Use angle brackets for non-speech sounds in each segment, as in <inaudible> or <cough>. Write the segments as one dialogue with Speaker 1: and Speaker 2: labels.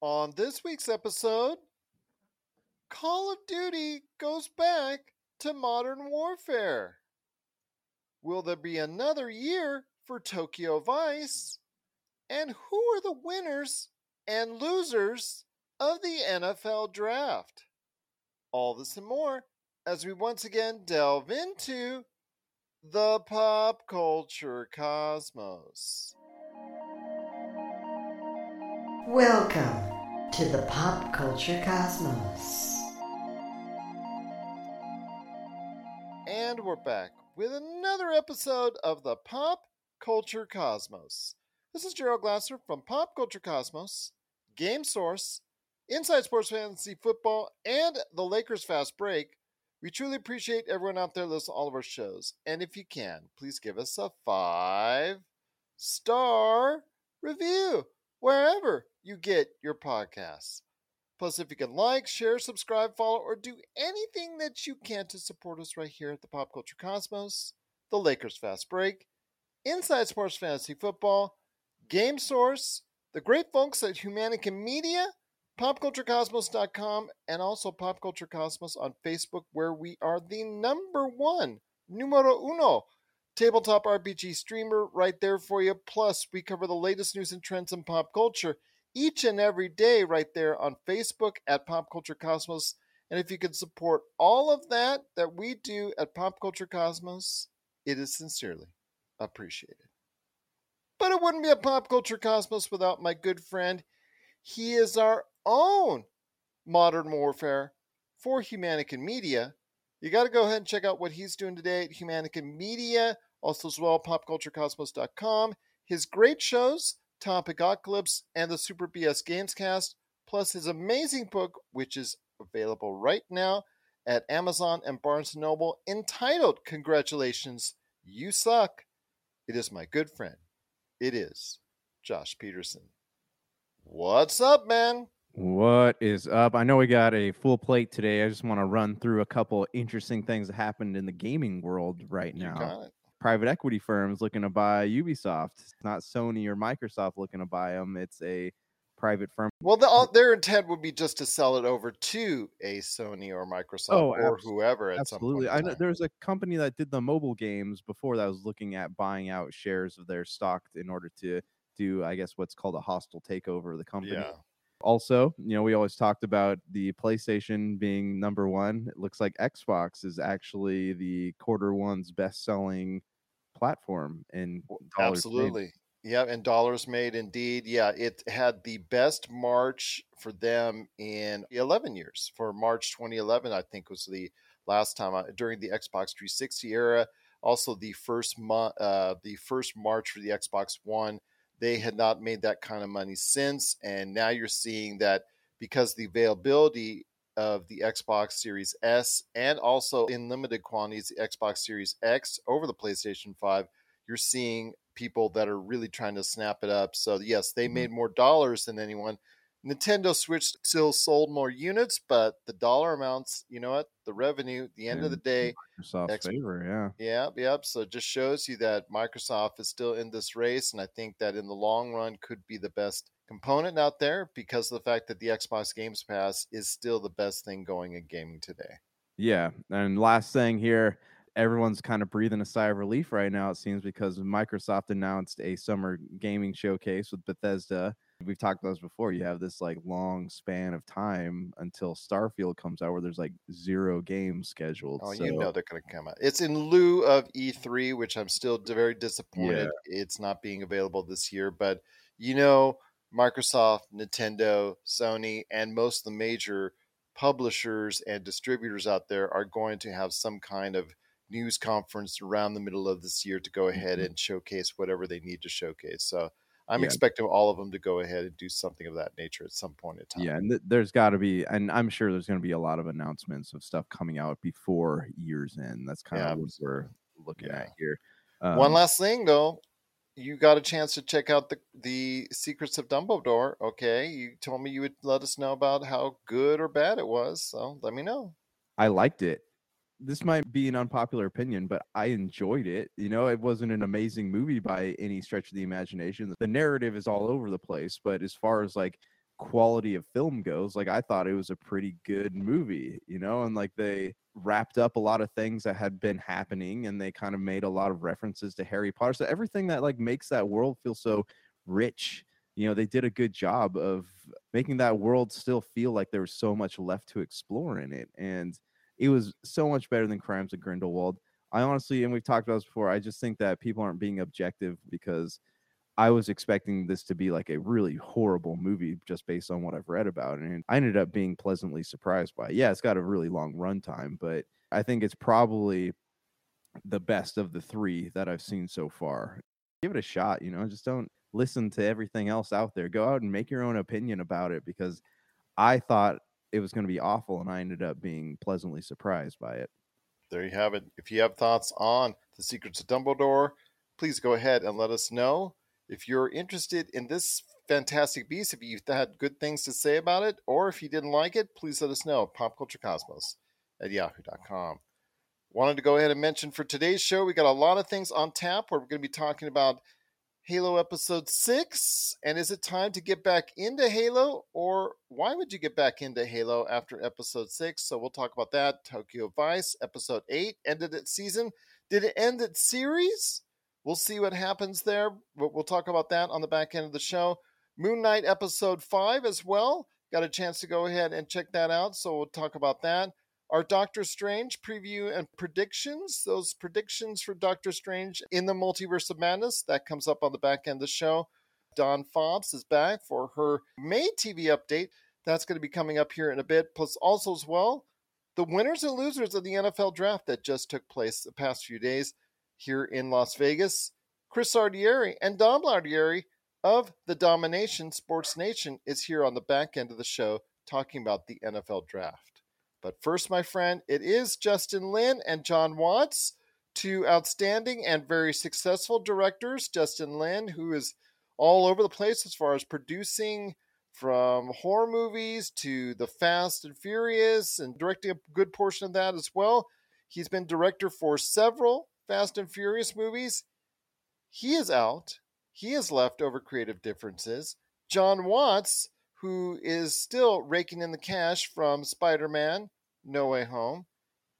Speaker 1: On this week's episode, Call of Duty goes back to modern warfare. Will there be another year for Tokyo Vice? And who are the winners and losers of the NFL draft? All this and more as we once again delve into the pop culture cosmos.
Speaker 2: Welcome to the pop culture cosmos.
Speaker 1: And we're back with another episode of the Pop Culture Cosmos. This is Gerald Glassford from Pop Culture Cosmos, Game Source, Inside Sports Fantasy Football, and the Lakers Fast Break. We truly appreciate everyone out there listening to all of our shows. And if you can, please give us a five star review wherever you get your podcasts. Plus, if you can like, share, subscribe, follow, or do anything that you can to support us right here at the Pop Culture Cosmos, the Lakers Fast Break, Inside Sports Fantasy Football, Game Source, the great folks at Humanica Media, popculturecosmos.com, and also Pop Culture Cosmos on Facebook, where we are the number one, numero uno, tabletop RPG streamer right there for you. Plus, we cover the latest news and trends in pop culture each and every day right there on Facebook at Pop Culture Cosmos. And if you could support all of that that we do at Pop Culture Cosmos, it is sincerely appreciated. But it wouldn't be a Pop Culture Cosmos without my good friend. He is our own modern warfare for Humanican Media. You got to go ahead and check out what he's doing today at Humanican Media, also as well popculturecosmos.com. His great shows, Topicocalypse and the Super BS Gamescast, plus his amazing book, which is available right now at Amazon and Barnes & Noble, entitled Congratulations, You Suck. It is my good friend. It is Josh Pederson. What's up, man?
Speaker 3: What is up? I know we got a full plate today. I just want to run through a couple interesting things that happened in the gaming world right now. Private equity firms looking to buy Ubisoft. It's not Sony or Microsoft looking to buy them. It's a private firm.
Speaker 1: Well, the, all, their intent would be just to sell it over to a Sony or Microsoft
Speaker 3: Oh,
Speaker 1: or
Speaker 3: abs-
Speaker 1: whoever at
Speaker 3: Absolutely.
Speaker 1: some
Speaker 3: I know
Speaker 1: time.
Speaker 3: there's a company that did the mobile games before that was looking at buying out shares of their stock in order to do, I guess, what's called a hostile takeover of the company.
Speaker 1: Yeah.
Speaker 3: Also, you know, we always talked about the PlayStation being number one. It looks like Xbox is actually the quarter one's best selling platform in dollars made.
Speaker 1: Absolutely. Yeah, and dollars made indeed. Yeah, it had the best March for them in 11 years. For March 2011, I think was the last time I, during the Xbox 360 era. Also, the first month, uh, the first March for the Xbox One. They had not made that kind of money since, and now you're seeing that because the availability of the Xbox Series S and also in limited quantities the Xbox Series X over the PlayStation 5, you're seeing people that are really trying to snap it up. So yes, they
Speaker 3: Mhm.
Speaker 1: made more dollars than anyone. Nintendo Switch still sold more units, but the dollar amounts, you know what? The revenue, at the end of the day,
Speaker 3: Microsoft's
Speaker 1: X-
Speaker 3: favor, yeah.
Speaker 1: Yep, yep. So it just shows you that Microsoft is still in this race, and I think that in the long run could be the best component out there because of the fact that the Xbox Games Pass is still the best thing going in gaming today.
Speaker 3: Yeah. And last thing here, everyone's kind of breathing a sigh of relief right now, it seems, because Microsoft announced a summer gaming showcase with Bethesda. We've talked about this before. You have this like long span of time until Starfield comes out where there's like zero games scheduled.
Speaker 1: Oh,
Speaker 3: so,
Speaker 1: you know they're going to come out. It's in lieu of E3, which I'm still very disappointed it's not being available this year. But you know, Microsoft, Nintendo, Sony, and most of the major publishers and distributors out there are going to have some kind of news conference around the middle of this year to go ahead
Speaker 3: Mhm.
Speaker 1: and showcase whatever they need to showcase. So I'm
Speaker 3: Yeah.
Speaker 1: expecting all of them to go ahead and do something of that nature at some point in time.
Speaker 3: Yeah, and th- there's got to be, and I'm sure there's going to be a lot of announcements of stuff coming out before years end. That's kind
Speaker 1: Yeah,
Speaker 3: of what we're looking
Speaker 1: Yeah.
Speaker 3: at here.
Speaker 1: One
Speaker 3: Um,
Speaker 1: last thing though, you got a chance to check out the the Secrets of Dumbledore. Okay, you told me you would let us know about how good or bad it was. So let me know.
Speaker 3: I liked it. This might be an unpopular opinion, but I enjoyed it. You know, it wasn't an amazing movie by any stretch of the imagination. The narrative is all over the place, but as far as like quality of film goes, like I thought it was a pretty good movie, you know, and like they wrapped up a lot of things that had been happening and they kind of made a lot of references to Harry Potter. So everything that like makes that world feel so rich, you know, they did a good job of making that world still feel like there was so much left to explore in it. And it was so much better than Crimes of Grindelwald. I honestly, and we've talked about this before, I just think that people aren't being objective because I was expecting this to be like a really horrible movie just based on what I've read about it. And I ended up being pleasantly surprised by it. Yeah, it's got a really long runtime, but I think it's probably the best of the three that I've seen so far. Give it a shot, you know, just don't listen to everything else out there. Go out and make your own opinion about it because I thought it was going to be awful and I ended up being pleasantly surprised by it.
Speaker 1: There you have it. If you have thoughts on The Secrets of Dumbledore, please go ahead and let us know. If you're interested in this fantastic beast, if you've had good things to say about it, or if you didn't like it, please let us know. Popculturecosmos at yahoo.com. Wanted to go ahead and mention for today's show, we got a lot of things on tap where we're going to be talking about Halo Episode 6. And is it time to get back into Halo? Or why would you get back into Halo after Episode 6? So we'll talk about that. Tokyo Vice, Episode 8, ended its season. Did it end its series? We'll see what happens there. We'll talk about that on the back end of the show. Moon Knight Episode 5 as well. Got a chance to go ahead and check that out. So we'll talk about that our Doctor Strange preview and predictions. Those predictions for Doctor Strange in the Multiverse of Madness that comes up on the back end of the show. Dawn Fobbs is back for her May TV update. That's going to be coming up here in a bit. Plus, also as well, the winners and losers of the NFL draft that just took place the past few days here in Las Vegas. Chris Lardieri and Dom Lardieri of the Domination Sports Nation is here on the back end of the show talking about the NFL draft. But first, my friend, it is Justin Lin and Jon Watts, two outstanding and very successful directors. Justin Lin, who is all over the place as far as producing from horror movies to the Fast and Furious and directing a good portion of that as well. He's been director for several Fast and Furious movies. He is out. He has left over creative differences. John Watts who is still raking in the cash from Spider Man No Way Home.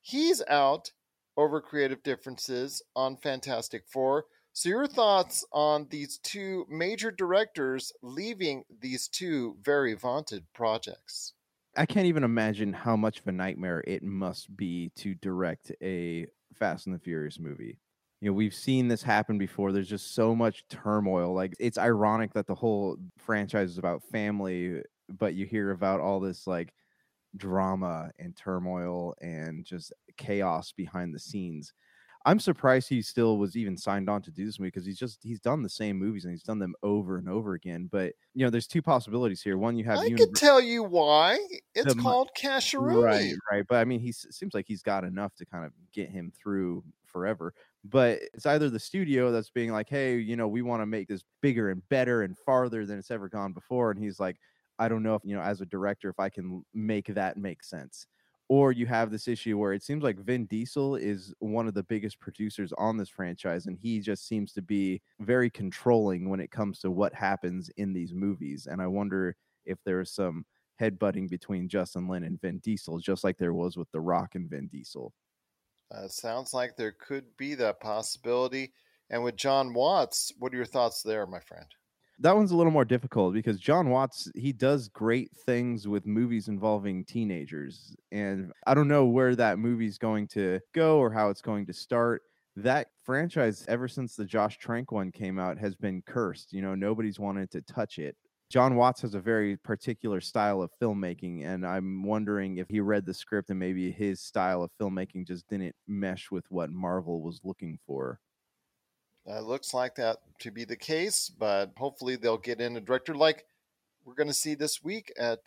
Speaker 1: He's out over creative differences on Fantastic Four. So, your thoughts on these two major directors leaving these two very vaunted projects?
Speaker 3: I can't even imagine how much of a nightmare it must be to direct a Fast and the Furious movie you know we've seen this happen before there's just so much turmoil like it's ironic that the whole franchise is about family but you hear about all this like drama and turmoil and just chaos behind the scenes. I'm surprised he still was even signed on to do this movie because he's just he's done the same movies and he's done them over and over again but you know there's two possibilities here. One you have
Speaker 1: i universe- could tell you why. It's the, called cashew
Speaker 3: right right but i mean he seems like he's got enough to kind of get him through forever but it's either the studio that's being like hey you know we want to make this bigger and better and farther than it's ever gone before and he's like i don't know if you know as a director if i can make that make sense or you have this issue where it seems like Vin Diesel is one of the biggest producers on this franchise and he just seems to be very controlling when it comes to what happens in these movies and i wonder if there's some headbutting between Justin Lin and Vin Diesel just like there was with The Rock and Vin Diesel
Speaker 1: uh, sounds like there could be that possibility. And with Jon Watts, what are your thoughts there, my friend?
Speaker 3: That one's a little more difficult because Jon Watts, he does great things with movies involving teenagers. And I don't know where that movie's going to go or how it's going to start. That franchise, ever since the Josh Trank one came out, has been cursed. You know, nobody's wanted to touch it. Jon Watts has a very particular style of filmmaking, and I'm wondering if he read the script and maybe his style of filmmaking just didn't mesh with what Marvel was looking for.
Speaker 1: It looks like that to be the case, but hopefully they'll get in a director like we're going to see this week at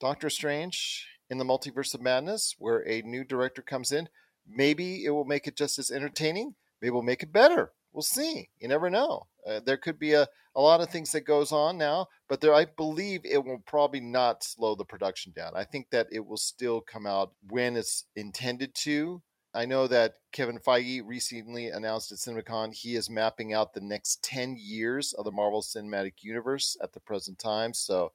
Speaker 1: Doctor Strange in the Multiverse of Madness, where a new director comes in. Maybe it will make it just as entertaining. Maybe we'll make it better. We'll see. You never know. Uh, there could be a, a lot of things that goes on now, but there I believe it will probably not slow the production down. I think that it will still come out when it's intended to. I know that Kevin Feige recently announced at CinemaCon he is mapping out the next 10 years of the Marvel Cinematic Universe at the present time. So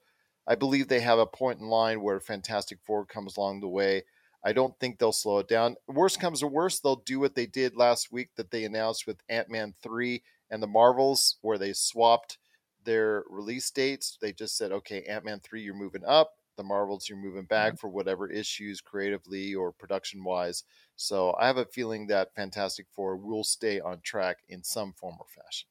Speaker 1: I believe they have a point in line where Fantastic Four comes along the way. I don't think they'll slow it down. Worst comes to worst, they'll do what they did last week that they announced with Ant Man 3 and the Marvels, where they swapped their release dates. They just said, okay, Ant Man 3, you're moving up. The Marvels, you're moving back for whatever issues creatively or production wise. So I have a feeling that Fantastic Four will stay on track in some form or fashion.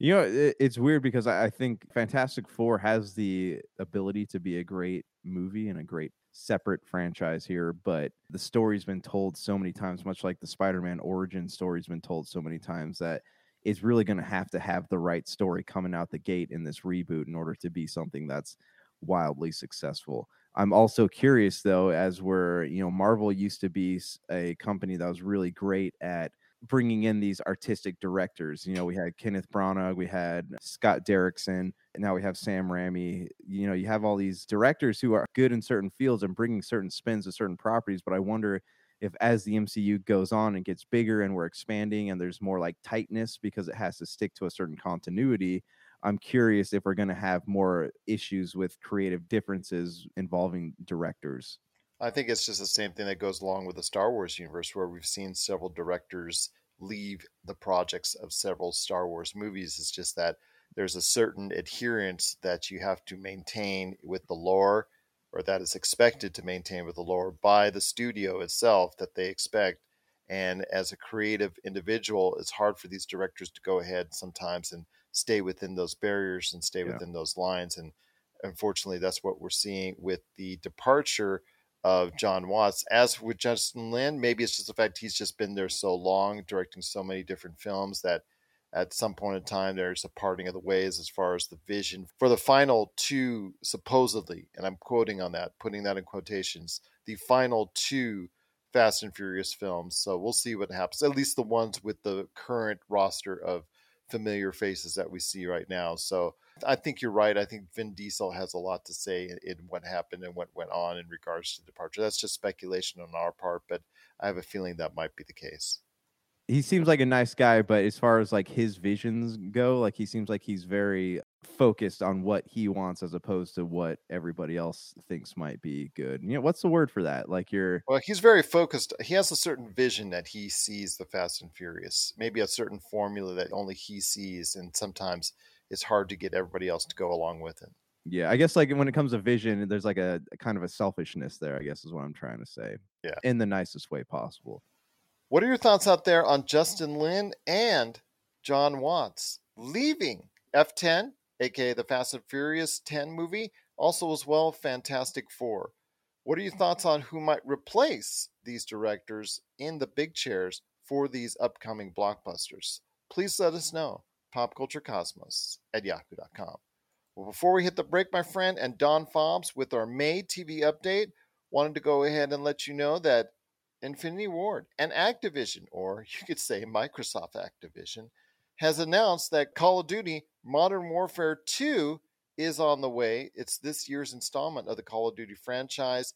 Speaker 3: You know, it's weird because I, I think Fantastic Four has the ability to be a great movie and a great separate franchise here, but the story's been told so many times, much like the Spider Man origin story's been told so many times that it's really going to have to have the right story coming out the gate in this reboot in order to be something that's wildly successful. I'm also curious though, as we're, you know, Marvel used to be a company that was really great at bringing in these artistic directors. You know, we had Kenneth Branagh, we had Scott Derrickson, and now we have Sam Raimi. You know, you have all these directors who are good in certain fields and bringing certain spins to certain properties. But I wonder if as the MCU goes on and gets bigger and we're expanding and there's more like tightness because it has to stick to a certain continuity. I'm curious if we're going to have more issues with creative differences involving directors.
Speaker 1: I think it's just the same thing that goes along with the Star Wars universe, where we've seen several directors leave the projects of several Star Wars movies. It's just that there's a certain adherence that you have to maintain with the lore, or that is expected to maintain with the lore by the studio itself that they expect. And as a creative individual, it's hard for these directors to go ahead sometimes and stay within those barriers and stay
Speaker 3: Yeah.
Speaker 1: within those lines. And unfortunately, that's what we're seeing with the departure of Jon Watts. As with Justin Lin, maybe it's just the fact he's just been there so long, directing so many different films that at some point in time there's a parting of the ways as far as the vision for the final two supposedly, and I'm quoting on that, putting that in quotations, the final two Fast and Furious films. So we'll see what happens. At least the ones with the current roster of familiar faces that we see right now. So I think you're right. I think Vin Diesel has a lot to say in, what happened and what went on in regards to departure. That's just speculation on our part, but I have a feeling that might be the case.
Speaker 3: he seems like a nice guy, but as far as like his visions go, like he seems like he's very focused on what he wants as opposed to what everybody else thinks might be good. You know, what's the word for that? Like you're
Speaker 1: Well, he's very focused. He has a certain vision that he sees the Fast and Furious, maybe a certain formula that only he sees, and sometimes it's hard to get everybody else to go along with it.
Speaker 3: yeah, I guess like when it comes to vision, there's like a, a kind of a selfishness there, I guess is what I'm trying to say.
Speaker 1: Yeah.
Speaker 3: In the nicest way possible.
Speaker 1: What are your thoughts out there on Justin Lin and Jon Watts leaving F10, aka the Fast and Furious 10 movie, also as well Fantastic Four? What are your thoughts on who might replace these directors in the big chairs for these upcoming blockbusters? Please let us know. PopCultureCosmos at yahoo.com. Well, before we hit the break, my friend, and Dawn Fobbs with our May TV update, wanted to go ahead and let you know that Infinity Ward and Activision, or you could say Microsoft Activision, has announced that Call of Duty Modern Warfare 2 is on the way. It's this year's installment of the Call of Duty franchise.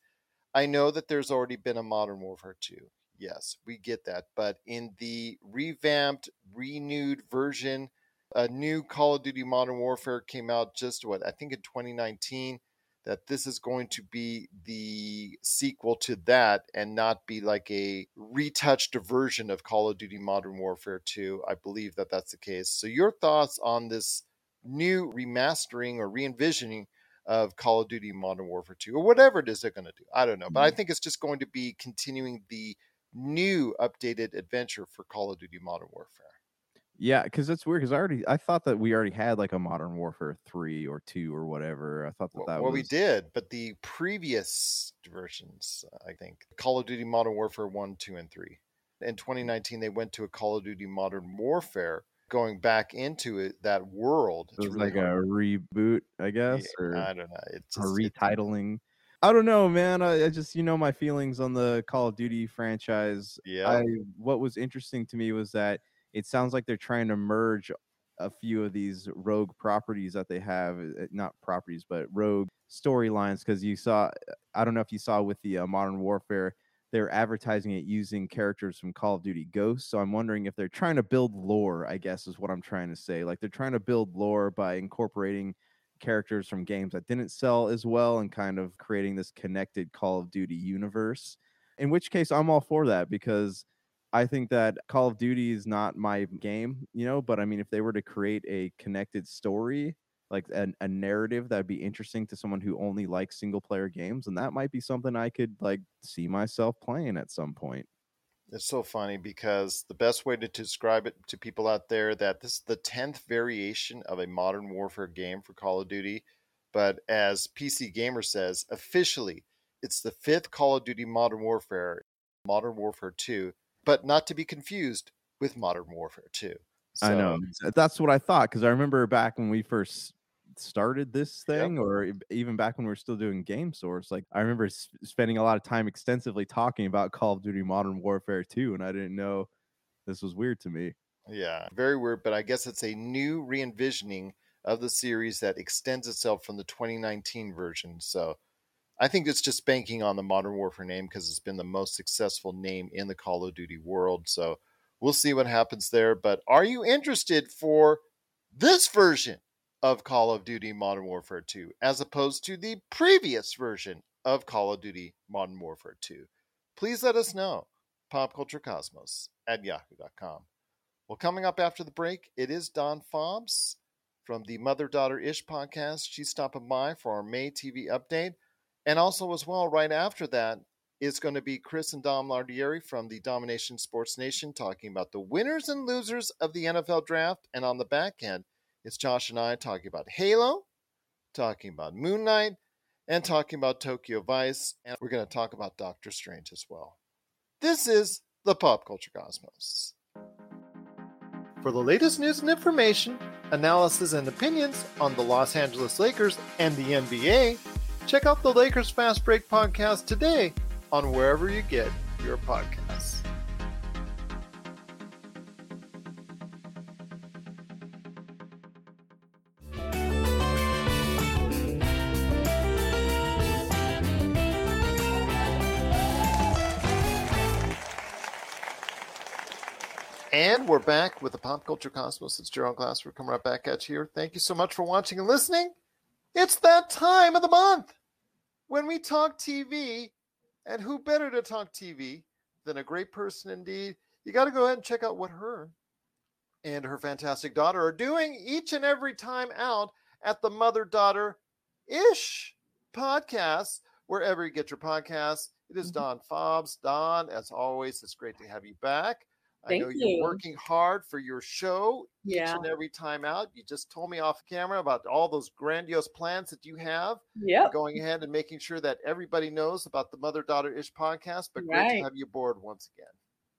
Speaker 1: I know that there's already been a Modern Warfare 2. Yes, we get that. But in the revamped, renewed version, a new Call of Duty Modern Warfare came out just what, I think in 2019 that this is going to be the sequel to that and not be like a retouched version of Call of Duty Modern Warfare 2. I believe that that's the case. So, your thoughts on this new remastering or re envisioning of Call of Duty Modern Warfare 2 or whatever it is they're going to do? I don't know. But I mm-hmm. think it's just going to be continuing the new updated adventure for Call of Duty Modern Warfare.
Speaker 3: Yeah, because it's weird. Because I already I thought that we already had like a Modern Warfare three or two or whatever. I thought that
Speaker 1: Well,
Speaker 3: that
Speaker 1: well,
Speaker 3: was
Speaker 1: we did, but the previous versions, I think, Call of Duty Modern Warfare 1, 2, and 3. In 2019, mm. they went to a Call of Duty Modern Warfare, going back into it, that world.
Speaker 3: It was
Speaker 1: really
Speaker 3: like
Speaker 1: hard.
Speaker 3: a reboot, I guess,
Speaker 1: Yeah,
Speaker 3: or
Speaker 1: I don't know. It's
Speaker 3: a
Speaker 1: just,
Speaker 3: retitling. I don't know, man. I, I just you know my feelings on the Call of Duty franchise.
Speaker 1: yeah.
Speaker 3: I what was interesting to me was that it sounds like they're trying to merge a few of these rogue properties that they have, uh, not properties, but rogue storylines. Because you saw, I don't know if you saw with the uh, Modern Warfare, they're advertising it using characters from Call of Duty Ghosts. So I'm wondering if they're trying to build lore. I guess is what I'm trying to say. Like they're trying to build lore by incorporating characters from games that didn't sell as well and kind of creating this connected Call of Duty universe. In which case, I'm all for that because I think that Call of Duty is not my game, you know, but I mean, if they were to create a connected story, like a, a narrative that'd be interesting to someone who only likes single player games, and that might be something I could like see myself playing at some point.
Speaker 1: It's so funny because the best way to describe it to people out there that this is the 10th variation of a modern warfare game for Call of Duty. But as PC Gamer says, officially, it's the fifth Call of Duty Modern Warfare, Modern Warfare 2, but not to be confused with Modern Warfare 2.
Speaker 3: So, I know. That's what I thought because I remember back when we first started this thing yep. or even back when we were still doing game source like i remember s- spending a lot of time extensively talking about call of duty modern warfare 2 and i didn't know this was weird to me
Speaker 1: yeah very weird but i guess it's a new re-envisioning of the series that extends itself from the 2019 version so i think it's just banking on the modern warfare name because it's been the most successful name in the call of duty world so we'll see what happens there but are you interested for this version of Call of Duty Modern Warfare 2 as opposed to the previous version of Call of Duty Modern Warfare 2? Please let us know. PopCultureCosmos at yahoo.com. Well, coming up after the break, it is Dawn Fobbs from the Mother Daughter Ish podcast. She's stopping by for our May TV update. And also, as well, right after that, is going to be Chris and Dom Lardieri from the Domination Sports Nation talking about the winners and losers of the NFL draft. And on the back end, it's Josh and I talking about Halo, talking about Moon Knight, and talking about Tokyo Vice. And we're going to talk about Doctor Strange as well. This is the Pop Culture Cosmos. For the latest news and information, analysis and opinions on the Los Angeles Lakers and the NBA, check out the Lakers Fast Break podcast today on wherever you get your podcasts. And we're back with the Pop Culture Cosmos. It's Gerald Glass. We're coming right back at you here. Thank you so much for watching and listening. It's that time of the month when we talk TV. And who better to talk TV than a great person indeed? You got to go ahead and check out what her and her fantastic daughter are doing each and every time out at the Mother Daughter Ish podcast, wherever you get your podcasts. It is mm-hmm. Dawn Fobbs. Dawn, as always, it's great to have you back.
Speaker 4: Thank
Speaker 1: I know
Speaker 4: you.
Speaker 1: are working hard for your show
Speaker 4: yeah.
Speaker 1: each and every time out. You just told me off camera about all those grandiose plans that you have.
Speaker 4: Yeah.
Speaker 1: Going ahead and making sure that everybody knows about the Mother Daughter Ish podcast. But
Speaker 4: right.
Speaker 1: great to have you aboard once again.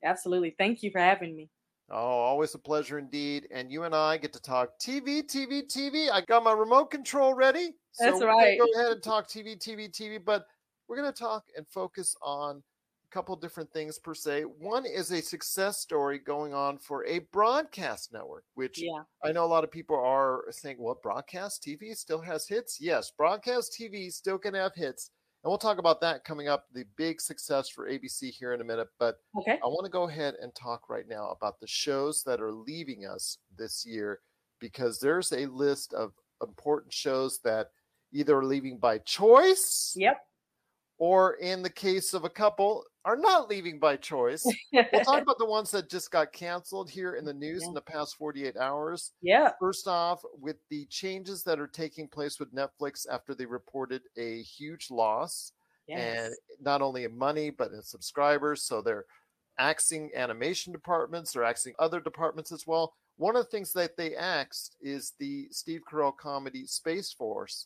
Speaker 4: Absolutely. Thank you for having me.
Speaker 1: Oh, always a pleasure indeed. And you and I get to talk TV, TV, TV. I got my remote control ready.
Speaker 4: So That's right.
Speaker 1: Go ahead and talk TV, TV, TV. But we're going to talk and focus on couple different things per se. One is a success story going on for a broadcast network, which
Speaker 4: yeah.
Speaker 1: I know a lot of people are saying, "What broadcast TV still has hits?" Yes, broadcast TV still can have hits, and we'll talk about that coming up. The big success for ABC here in a minute, but
Speaker 4: okay.
Speaker 1: I want to go ahead and talk right now about the shows that are leaving us this year because there's a list of important shows that either are leaving by choice.
Speaker 4: Yep
Speaker 1: or in the case of a couple, are not leaving by choice. we'll talk <laughs> about the ones that just got canceled here in the news yeah. in the past 48 hours.
Speaker 4: Yeah.
Speaker 1: First off, with the changes that are taking place with Netflix after they reported a huge loss,
Speaker 4: yes.
Speaker 1: and not only in money, but in subscribers. So they're axing animation departments, they're axing other departments as well. One of the things that they axed is the Steve Carell comedy Space Force.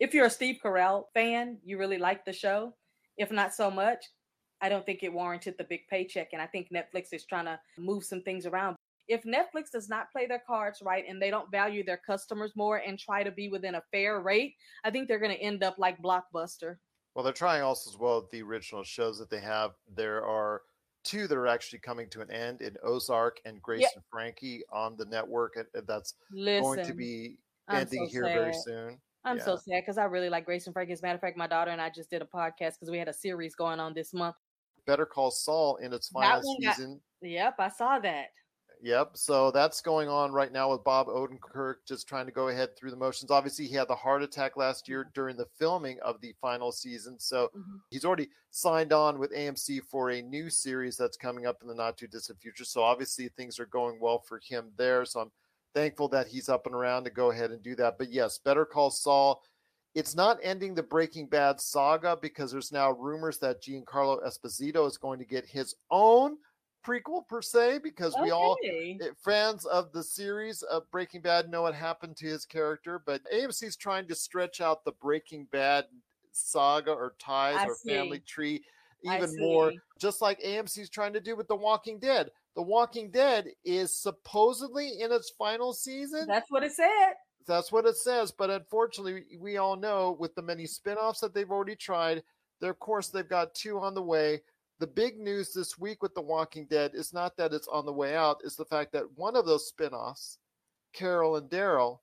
Speaker 4: If you're a Steve Carell fan, you really like the show. If not so much, I don't think it warranted the big paycheck. And I think Netflix is trying to move some things around. If Netflix does not play their cards right and they don't value their customers more and try to be within a fair rate, I think they're going to end up like Blockbuster.
Speaker 1: Well, they're trying also as well the original shows that they have. There are two that are actually coming to an end in Ozark and Grace yep. and Frankie on the network. And that's
Speaker 4: Listen,
Speaker 1: going to be ending so here sad. very soon.
Speaker 4: I'm yeah. so sad because I really like Grace and Frankie. As a matter of fact, my daughter and I just did a podcast because we had a series going on this month
Speaker 1: Better Call Saul in its final season.
Speaker 4: Got, yep, I saw that.
Speaker 1: Yep. So that's going on right now with Bob Odenkirk, just trying to go ahead through the motions. Obviously, he had the heart attack last year during the filming of the final season. So
Speaker 4: Mhm.
Speaker 1: he's already signed on with AMC for a new series that's coming up in the not too distant future. So obviously, things are going well for him there. So I'm thankful that he's up and around to go ahead and do that. But yes, Better Call Saul. It's not ending the Breaking Bad saga because there's now rumors that Giancarlo Esposito is going to get his own prequel per se because we all eh, fans of the series of Breaking Bad know what happened to his character, but AMC's trying to stretch out the Breaking Bad saga or ties
Speaker 4: I
Speaker 1: or family tree even more, just like AMC's trying to do with The Walking Dead. The Walking Dead is supposedly in its final season.
Speaker 4: That's what it said.
Speaker 1: That's what it says. But unfortunately, we all know with the many spin-offs that they've already tried, there of course they've got two on the way. The big news this week with The Walking Dead is not that it's on the way out, is the fact that one of those spin-offs, Carol and Daryl,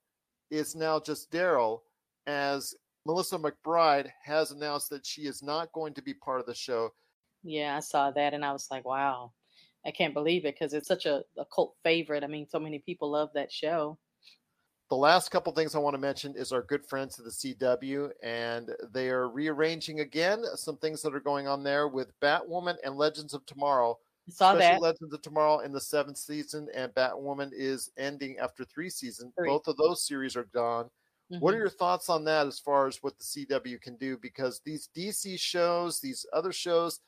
Speaker 1: is now just Daryl, as Melissa McBride has announced that she is not going to be part of the show.
Speaker 4: Yeah, I saw that and I was like, wow, I can't believe it because it's such a, a cult favorite. I mean, so many people love that show.
Speaker 1: The last couple things I want to mention is our good friends at the CW, and they are rearranging again some things that are going on there with Batwoman and Legends of Tomorrow.
Speaker 4: I saw
Speaker 1: Especially
Speaker 4: that.
Speaker 1: Legends of Tomorrow in the seventh season, and Batwoman is ending after three seasons.
Speaker 4: Three.
Speaker 1: Both of those series are gone. What are
Speaker 4: Mhm.
Speaker 1: your thoughts on that as far as what the CW can do? Because these DC shows, these other shows,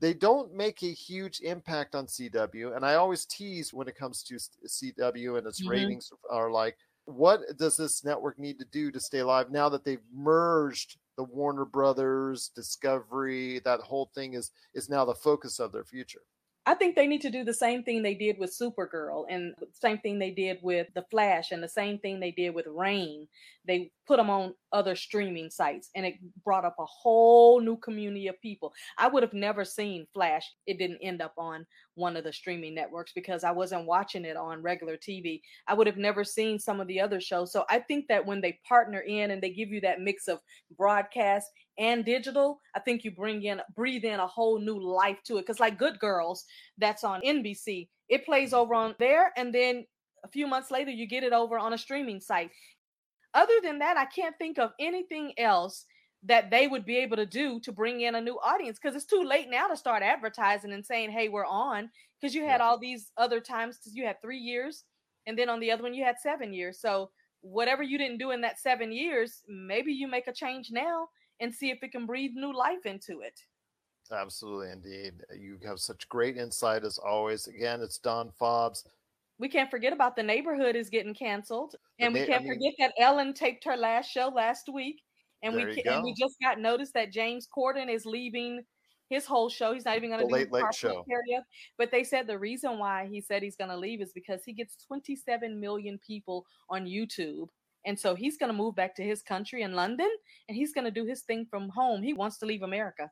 Speaker 1: they don't make a huge impact on CW. And I always tease when it comes to CW and its
Speaker 4: Mhm.
Speaker 1: ratings are like, what does this network need to do to stay alive now that they've merged the Warner Brothers, Discovery, that whole thing is is now the focus of their future.
Speaker 4: I think they need to do the same thing they did with Supergirl and the same thing they did with The Flash and the same thing they did with Rain. They put them on other streaming sites and it brought up a whole new community of people. I would have never seen Flash. It didn't end up on one of the streaming networks because I wasn't watching it on regular TV. I would have never seen some of the other shows. So I think that when they partner in and they give you that mix of broadcast and digital, I think you bring in breathe in a whole new life to it. Cause like Good Girls, that's on NBC, it plays over on there, and then a few months later you get it over on a streaming site. Other than that, I can't think of anything else that they would be able to do to bring in a new audience because it's too late now to start advertising and saying, hey, we're on. Because you had all these other times, you had three years, and then on the other one, you had seven years. So whatever you didn't do in that seven years, maybe you make a change now and see if it can breathe new life into it.
Speaker 1: Absolutely, indeed. You have such great insight as always. Again, it's Dawn Fobbs.
Speaker 4: We can't forget about the neighborhood is getting canceled, and we
Speaker 1: Na- I
Speaker 4: can't
Speaker 1: mean-
Speaker 4: forget that Ellen taped her last show last week, and we
Speaker 1: you
Speaker 4: ca- and we just got notice that James Corden is leaving his whole show. He's not even going to do
Speaker 1: Late Late Show.
Speaker 4: Karaoke. But they said the reason why he said he's going to leave is because he gets 27 million people on YouTube. And so he's going to move back to his country in London and he's going to do his thing from home. He wants to leave America.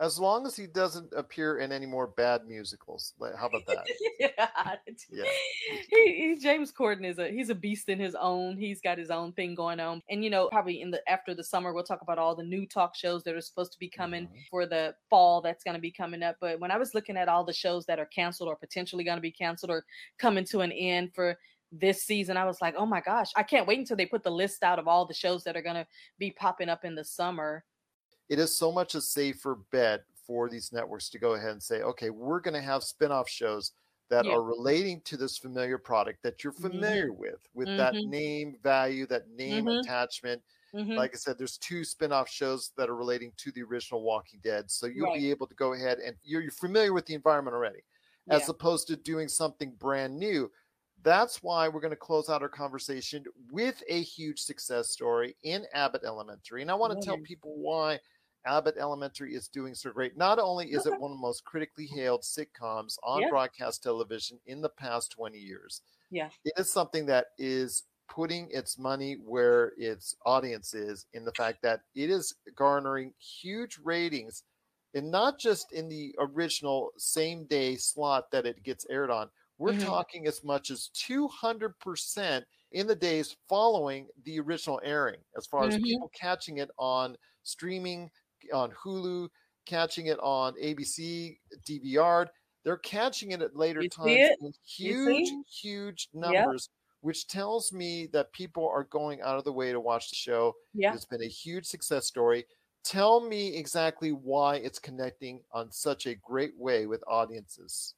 Speaker 1: As long as he doesn't appear in any more bad musicals. How about that? <laughs>
Speaker 4: yeah.
Speaker 1: Yeah.
Speaker 4: He, he James Corden is a he's a beast in his own. He's got his own thing going on. And you know, probably in the after the summer we'll talk about all the new talk shows that are supposed to be coming
Speaker 1: Mhm.
Speaker 4: for the fall that's going to be coming up. But when I was looking at all the shows that are canceled or potentially going to be canceled or coming to an end for this season, I was like, "Oh my gosh, I can't wait until they put the list out of all the shows that are going to be popping up in the summer."
Speaker 1: It is so much a safer bet for these networks to go ahead and say, okay, we're going to have spin-off shows that
Speaker 4: Yeah.
Speaker 1: are relating to this familiar product that you're
Speaker 4: Mhm.
Speaker 1: familiar with, with that
Speaker 4: Mhm.
Speaker 1: name value, that name
Speaker 4: Mhm.
Speaker 1: attachment.
Speaker 4: Mhm.
Speaker 1: Like I said, there's two spin-off shows that are relating to the original Walking Dead. So you'll
Speaker 4: Right.
Speaker 1: be able to go ahead and you're, you're familiar with the environment already, as opposed to doing something brand new. That's why we're going to close out our conversation with a huge success story in Abbott Elementary. And I want to tell people why Abbott Elementary is doing so great. Not only is it one of the most critically hailed sitcoms on
Speaker 4: Yeah.
Speaker 1: broadcast television in the past 20 years,
Speaker 4: Yeah.
Speaker 1: it is something that is putting its money where its audience is in the fact that it is garnering huge ratings and not just in the original same day slot that it gets aired on. We're
Speaker 4: Mhm.
Speaker 1: talking as much as 200% in the days following the original airing, as far as
Speaker 4: Mhm.
Speaker 1: people catching it on streaming, on Hulu, catching it on ABC, DVR. they're catching it at later
Speaker 4: You
Speaker 1: times in huge, huge
Speaker 4: Yep.
Speaker 1: numbers, which tells me that people are going out of the way to watch the show.
Speaker 4: Yeah.
Speaker 1: It's been a huge success story. Tell me exactly why it's connecting on such a great way with audiences.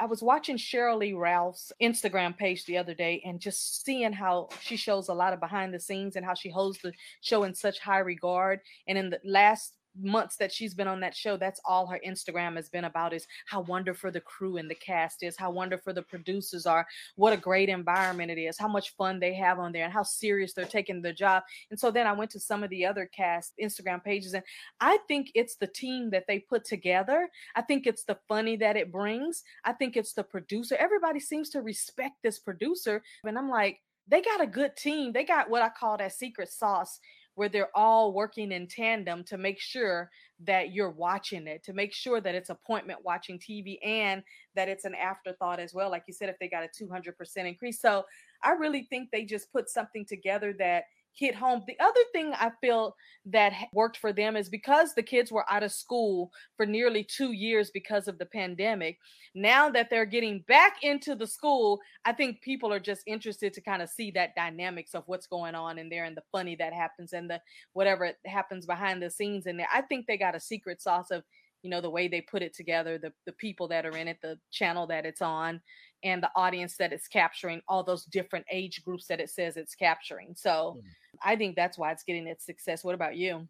Speaker 4: I was watching Sheryl Lee Ralph's Instagram page the other day and just seeing how she shows a lot of behind the scenes and how she holds the show in such high regard. And in the last months that she's been on that show, that's all her Instagram has been about is how wonderful the crew and the cast is, how wonderful the producers are, what a great environment it is, how much fun they have on there, and how serious they're taking their job. And so then I went to some of the other cast Instagram pages, and I think it's the team that they put together. I think it's the funny that it brings. I think it's the producer. Everybody seems to respect this producer. And I'm like, they got a good team. They got what I call that secret sauce where they're all working in tandem to make sure that you're watching it, to make sure that it's appointment watching TV and that it's an afterthought as well. Like you said, if they got a 200% increase. So I really think they just put something together that hit home. The other thing I feel that worked for them is because the kids were out of school for nearly two years because of the pandemic. Now that they're getting back into the school, I think people are just interested to kind of see that dynamics of what's going on in there and the funny that happens and the whatever happens behind the scenes in there. I think they got a secret sauce of you know the way they put it together the the people that are in it the channel that it's on and the audience that it's capturing all those different age groups that it says it's capturing so
Speaker 1: Mm.
Speaker 4: i think that's why it's getting its success what about you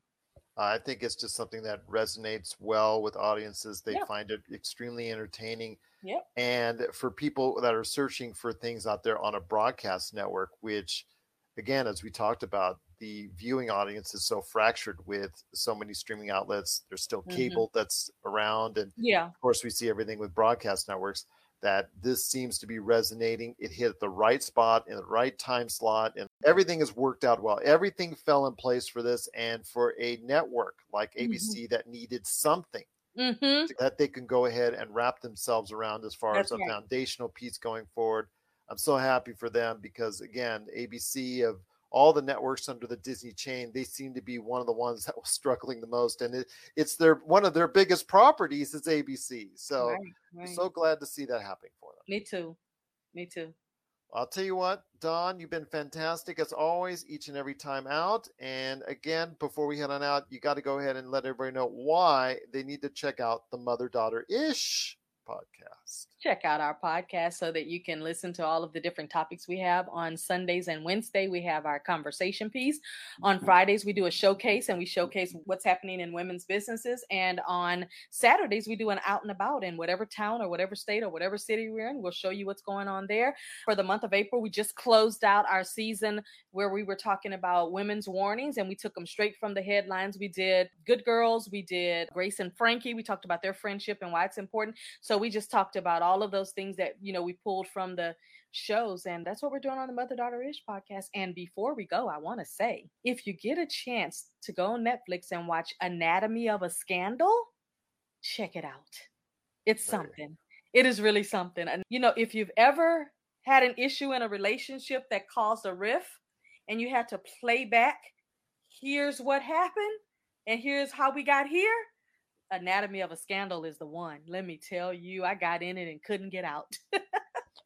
Speaker 1: I think it's just something that resonates well with audiences. They
Speaker 4: Yeah.
Speaker 1: find it extremely entertaining.
Speaker 4: Yep.
Speaker 1: And for people that are searching for things out there on a broadcast network, which, again, as we talked about, the viewing audience is so fractured with so many streaming outlets. There's still
Speaker 4: Mhm.
Speaker 1: cable that's around. And
Speaker 4: yeah
Speaker 1: of course, we see everything with broadcast networks that this seems to be resonating. It hit the right spot in the right time slot, and everything has worked out well. Everything fell in place for this, and for a network like. ABC that needed something
Speaker 4: mm-hmm.
Speaker 1: that they can go ahead and wrap themselves around as far
Speaker 4: That's
Speaker 1: as a
Speaker 4: right.
Speaker 1: foundational piece going forward. I'm so happy for them because, again, ABC of all the networks under the Disney chain, they seem to be one of the ones that was struggling the most, and it, it's their one of their biggest properties is ABC. So
Speaker 4: right, right.
Speaker 1: so glad to see that happening for them.
Speaker 4: me too me too
Speaker 1: I'll tell you what, Dawn, you've been fantastic as always, each and every time out. And again, before we head on out, you got to go ahead and let everybody know why they need to check out the Mother Daughter Ish podcast.
Speaker 4: Check out our podcast so that you can listen to all of the different topics we have on Sundays and Wednesday. We have our conversation piece. On mm-hmm. Fridays, we do a showcase and we showcase what's happening in women's businesses. And on Saturdays, we do an out and about in whatever town or whatever state or whatever city we're in. We'll show you what's going on there. For the month of April, we just closed out our season where we were talking about women's warnings and we took them straight from the headlines. We did Good Girls, we did Grace and Frankie. We talked about their friendship and why it's important. So we just talked about all of those things that, you know, we pulled from the shows. And that's what we're doing on the Mother Daughter Ish podcast. And before we go, I want to say if you get a chance to go on Netflix and watch Anatomy of a Scandal, check it out. It's something. It is really something. And, you know, if you've ever had an issue in a relationship that caused a rift and you had to play back, here's what happened and here's how we got here. Anatomy of a Scandal is the one. Let me tell you, I got in it and couldn't get out. <laughs>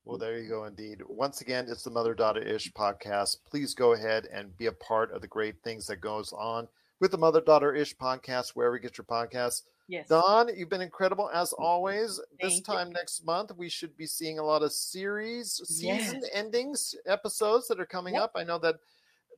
Speaker 1: Well, there you go, indeed. Once again, it's the Mother Daughter Ish podcast. Please go ahead and be a part of the great things that goes on with the Mother Daughter Ish podcast, wherever you get your podcasts.
Speaker 4: yes.
Speaker 1: Dawn, you've been incredible as always. This
Speaker 4: Thank you.
Speaker 1: time next month, we should be seeing a lot of series, season
Speaker 4: Yes.
Speaker 1: endings, episodes that are coming
Speaker 4: Yep.
Speaker 1: up. I know that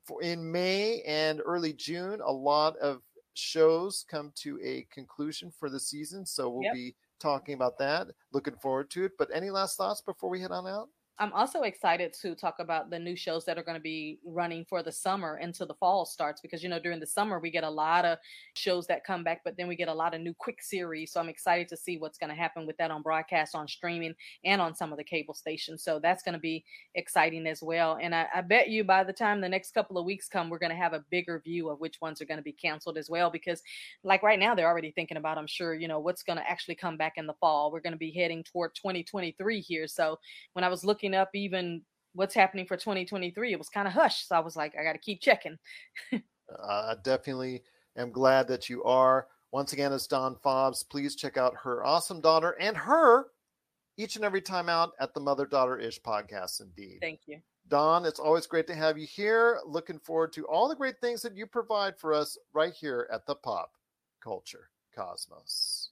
Speaker 1: for in May and early June, a lot of shows come to a conclusion for the season. So we'll
Speaker 4: Yep.
Speaker 1: be talking about that. Looking forward to it. But any last thoughts before we head on out?
Speaker 4: I'm also excited to talk about the new shows that are going to be running for the summer until the fall starts because you know during the summer we get a lot of shows that come back but then we get a lot of new quick series. So I'm excited to see what's going to happen with that on broadcast on streaming and on some of the cable stations. So that's going to be exciting as well. And I, I bet you by the time the next couple of weeks come we're going to have a bigger view of which ones are going to be canceled as well because like right now they're already thinking about I'm sure you know what's going to actually come back in the fall. We're going to be heading toward 2023 here. So when I was looking up even what's happening for 2023, it was kind of hush. So I was like, I got to keep checking.
Speaker 1: Uh, I definitely am glad that you are. Once again, it's Dawn Fobbs. Please check out her awesome daughter and her each and every time out at the Mother Daughter Ish podcast, indeed.
Speaker 4: Thank you.
Speaker 1: Dawn, it's always great to have you here. Looking forward to all the great things that you provide for us right here at the Pop Culture Cosmos.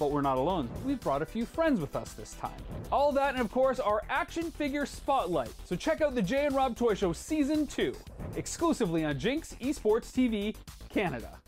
Speaker 5: But we're not alone. We've brought a few friends with us this time. All that, and of course, our action figure spotlight. So check out the Jay and Rob Toy Show Season 2, exclusively on Jinx Esports TV Canada.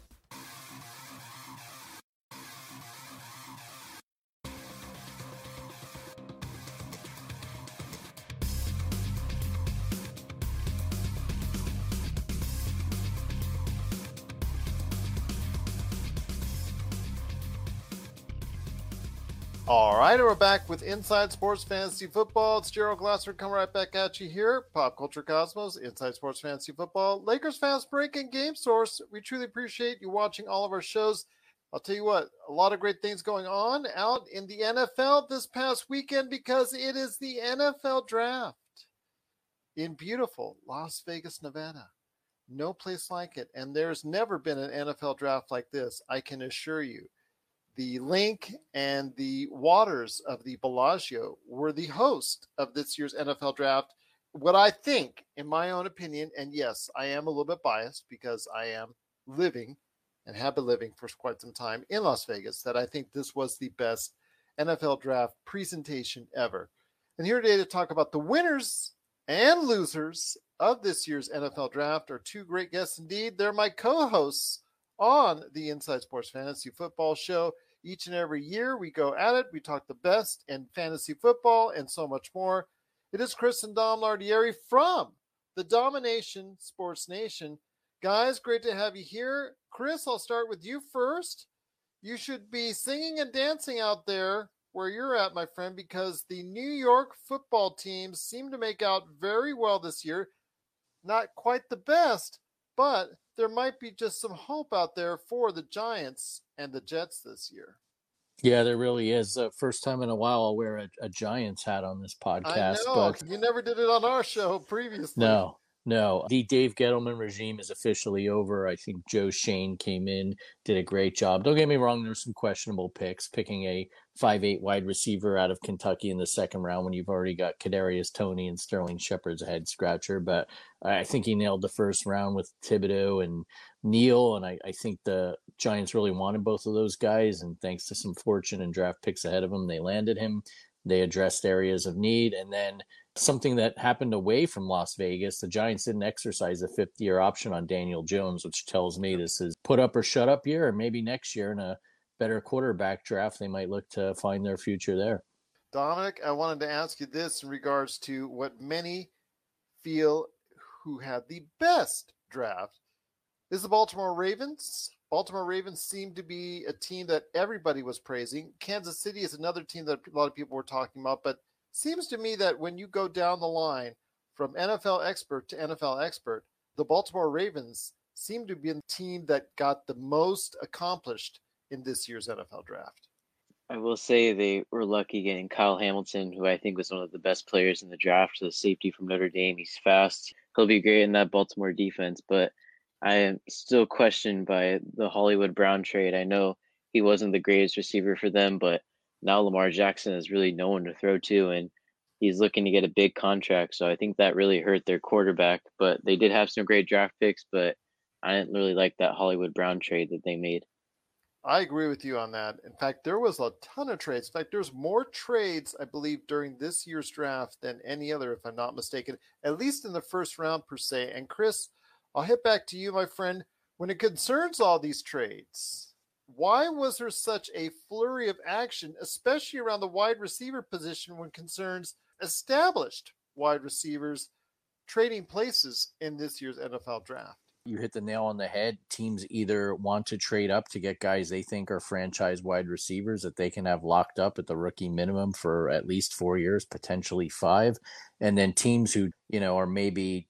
Speaker 1: Right, we're back with Inside Sports Fantasy Football. It's Gerald Glassford coming right back at you here. Pop Culture Cosmos, Inside Sports Fantasy Football, Lakers Fast Break, and Game Source. We truly appreciate you watching all of our shows. I'll tell you what, a lot of great things going on out in the NFL this past weekend because it is the NFL draft in beautiful Las Vegas, Nevada. No place like it. And there's never been an NFL draft like this, I can assure you the LINQ and the waters of the Bellagio were the host of this year's NFL draft. What I think, in my own opinion, and yes, I am a little bit biased because I am living and have been living for quite some time in Las Vegas, that I think this was the best NFL draft presentation ever. And here today to talk about the winners and losers of this year's NFL draft are two great guests indeed. They're my co hosts on the Inside Sports Fantasy Football Show. Each and every year, we go at it. We talk the best in fantasy football and so much more. It is Chris and Dom Lardieri from the Dom-Ination Sports Nation. Guys, great to have you here. Chris, I'll start with you first. You should be singing and dancing out there where you're at, my friend, because the New York football teams seem to make out very well this year. Not quite the best, but there might be just some hope out there for the Giants and the Jets this year.
Speaker 6: Yeah, there really is. Uh, first time in a while I'll wear a, a Giants hat on this podcast.
Speaker 1: I know.
Speaker 6: But
Speaker 1: You never did it on our show previously.
Speaker 6: no, no. The Dave Gettleman regime is officially over. I think Joe Schoen came in, did a great job. Don't get me wrong, there's some questionable picks. Picking a five eight wide receiver out of Kentucky in the second round when you've already got Kadarius Toney and Sterling Shepard's head scratcher. But I think he nailed the first round with Thibodeaux and Neal, and I, I think the Giants really wanted both of those guys. And thanks to some fortune and draft picks ahead of them, they landed him. They addressed areas of need, and then something that happened away from Las Vegas. The Giants didn't exercise a fifth year option on Daniel Jones, which tells me this is put up or shut up year, and maybe next year in a better quarterback draft, they might look to find their future there.
Speaker 1: Dominic, I wanted to ask you this in regards to what many feel who had the best draft is the Baltimore Ravens. Baltimore Ravens seem to be a team that everybody was praising. Kansas City is another team that a lot of people were talking about, but seems to me that when you go down the line from NFL expert to NFL expert, the Baltimore Ravens seem to be the team that got the most accomplished in this year's NFL draft.
Speaker 7: I will say they were lucky getting Kyle Hamilton, who I think was one of the best players in the draft, the safety from Notre Dame. He's fast. He'll be great in that Baltimore defense, but I am still questioned by the Hollywood Brown trade. I know he wasn't the greatest receiver for them, but now Lamar Jackson is really no one to throw to, and he's looking to get a big contract. So I think that really hurt their quarterback. But they did have some great draft picks, but I didn't really like that Hollywood Brown trade that they made.
Speaker 1: I agree with you on that. In fact, there was a ton of trades. In fact, there's more trades, I believe, during this year's draft than any other, if I'm not mistaken, at least in the first round per se. And Chris, I'll hit back to you, my friend. When it concerns all these trades, why was there such a flurry of action, especially around the wide receiver position when concerns established wide receivers trading places in this year's NFL draft?
Speaker 6: You hit the nail on the head. Teams either want to trade up to get guys they think are franchise wide receivers that they can have locked up at the rookie minimum for at least four years, potentially five. And then teams who, you know, are maybe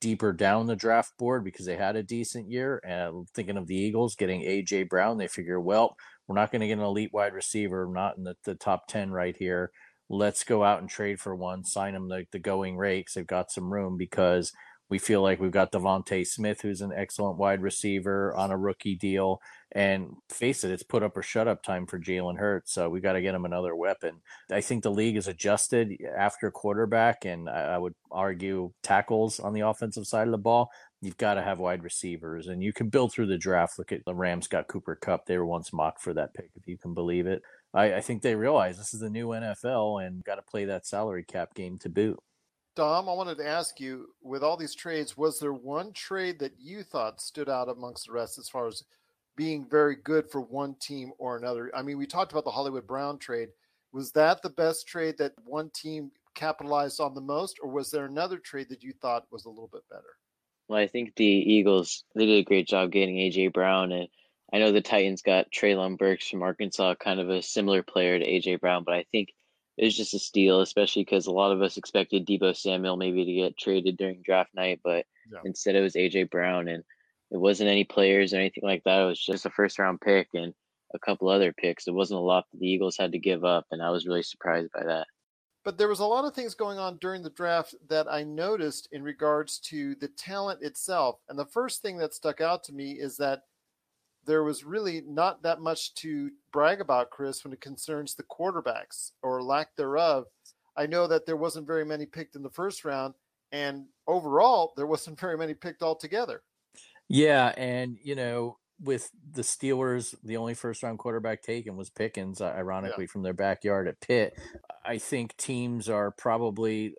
Speaker 6: deeper down the draft board because they had a decent year. And thinking of the Eagles getting AJ Brown, they figure, well, we're not going to get an elite wide receiver, not in the, the top 10 right here. Let's go out and trade for one, sign them the, the going rate because they've got some room because we feel like we've got DeVonta Smith, who's an excellent wide receiver on a rookie deal. And face it, it's put up or shut up time for Jalen Hurts. So we got to get him another weapon. I think the league is adjusted after quarterback, and I would argue tackles on the offensive side of the ball. You've got to have wide receivers, and you can build through the draft. Look at the Rams got Cooper Kupp. They were once mocked for that pick, if you can believe it. I, I think they realize this is the new NFL and got to play that salary cap game to boot.
Speaker 1: Dom, I wanted to ask you, with all these trades, was there one trade that you thought stood out amongst the rest as far as being very good for one team or another? I mean, we talked about the Hollywood Brown trade. Was that the best trade that one team capitalized on the most, or was there another trade that you thought was a little bit better?
Speaker 7: Well, I think the Eagles they did a great job getting AJ Brown, and I know the Titans got Treylon Burks from Arkansas, kind of a similar player to AJ Brown, but I think it was just a steal, especially because a lot of us expected Deebo Samuel maybe to get traded during draft night, but yeah. instead it was AJ Brown, and it wasn't any players or anything like that. It was just a first round pick and a couple other picks. It wasn't a lot that the Eagles had to give up, and I was really surprised by that.
Speaker 1: But there was a lot of things going on during the draft that I noticed in regards to the talent itself. And the first thing that stuck out to me is that there was really not that much to brag about, Chris, when it concerns the quarterbacks or lack thereof. I know that there wasn't very many picked in the first round, and overall, there wasn't <laughs> very many picked altogether.
Speaker 6: Yeah, and you know, with the Steelers, the only first round quarterback taken was Pickens, ironically yeah. from their backyard at Pitt. I think teams are probably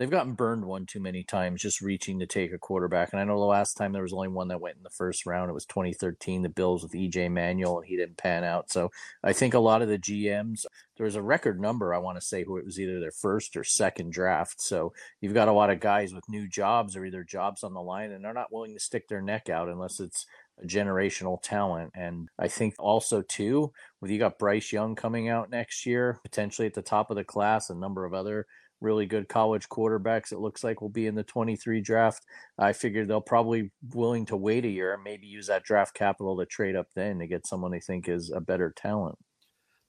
Speaker 6: they've gotten burned one too many times just reaching to take a quarterback. And I know the last time there was only one that went in the first round, it was 2013, the Bills with EJ Manuel, and he didn't pan out. So I think a lot of the GMs, there was a record number, I want to say, who it was either their first or second draft. So you've got a lot of guys with new jobs or either jobs on the line, and they're not willing to stick their neck out unless it's a generational talent. And I think also too, with you got Bryce Young coming out next year, potentially at the top of the class, a number of other really good college quarterbacks. It looks like will be in the 23 draft. I figured they'll probably willing to wait a year and maybe use that draft capital to trade up then to get someone they think is a better talent.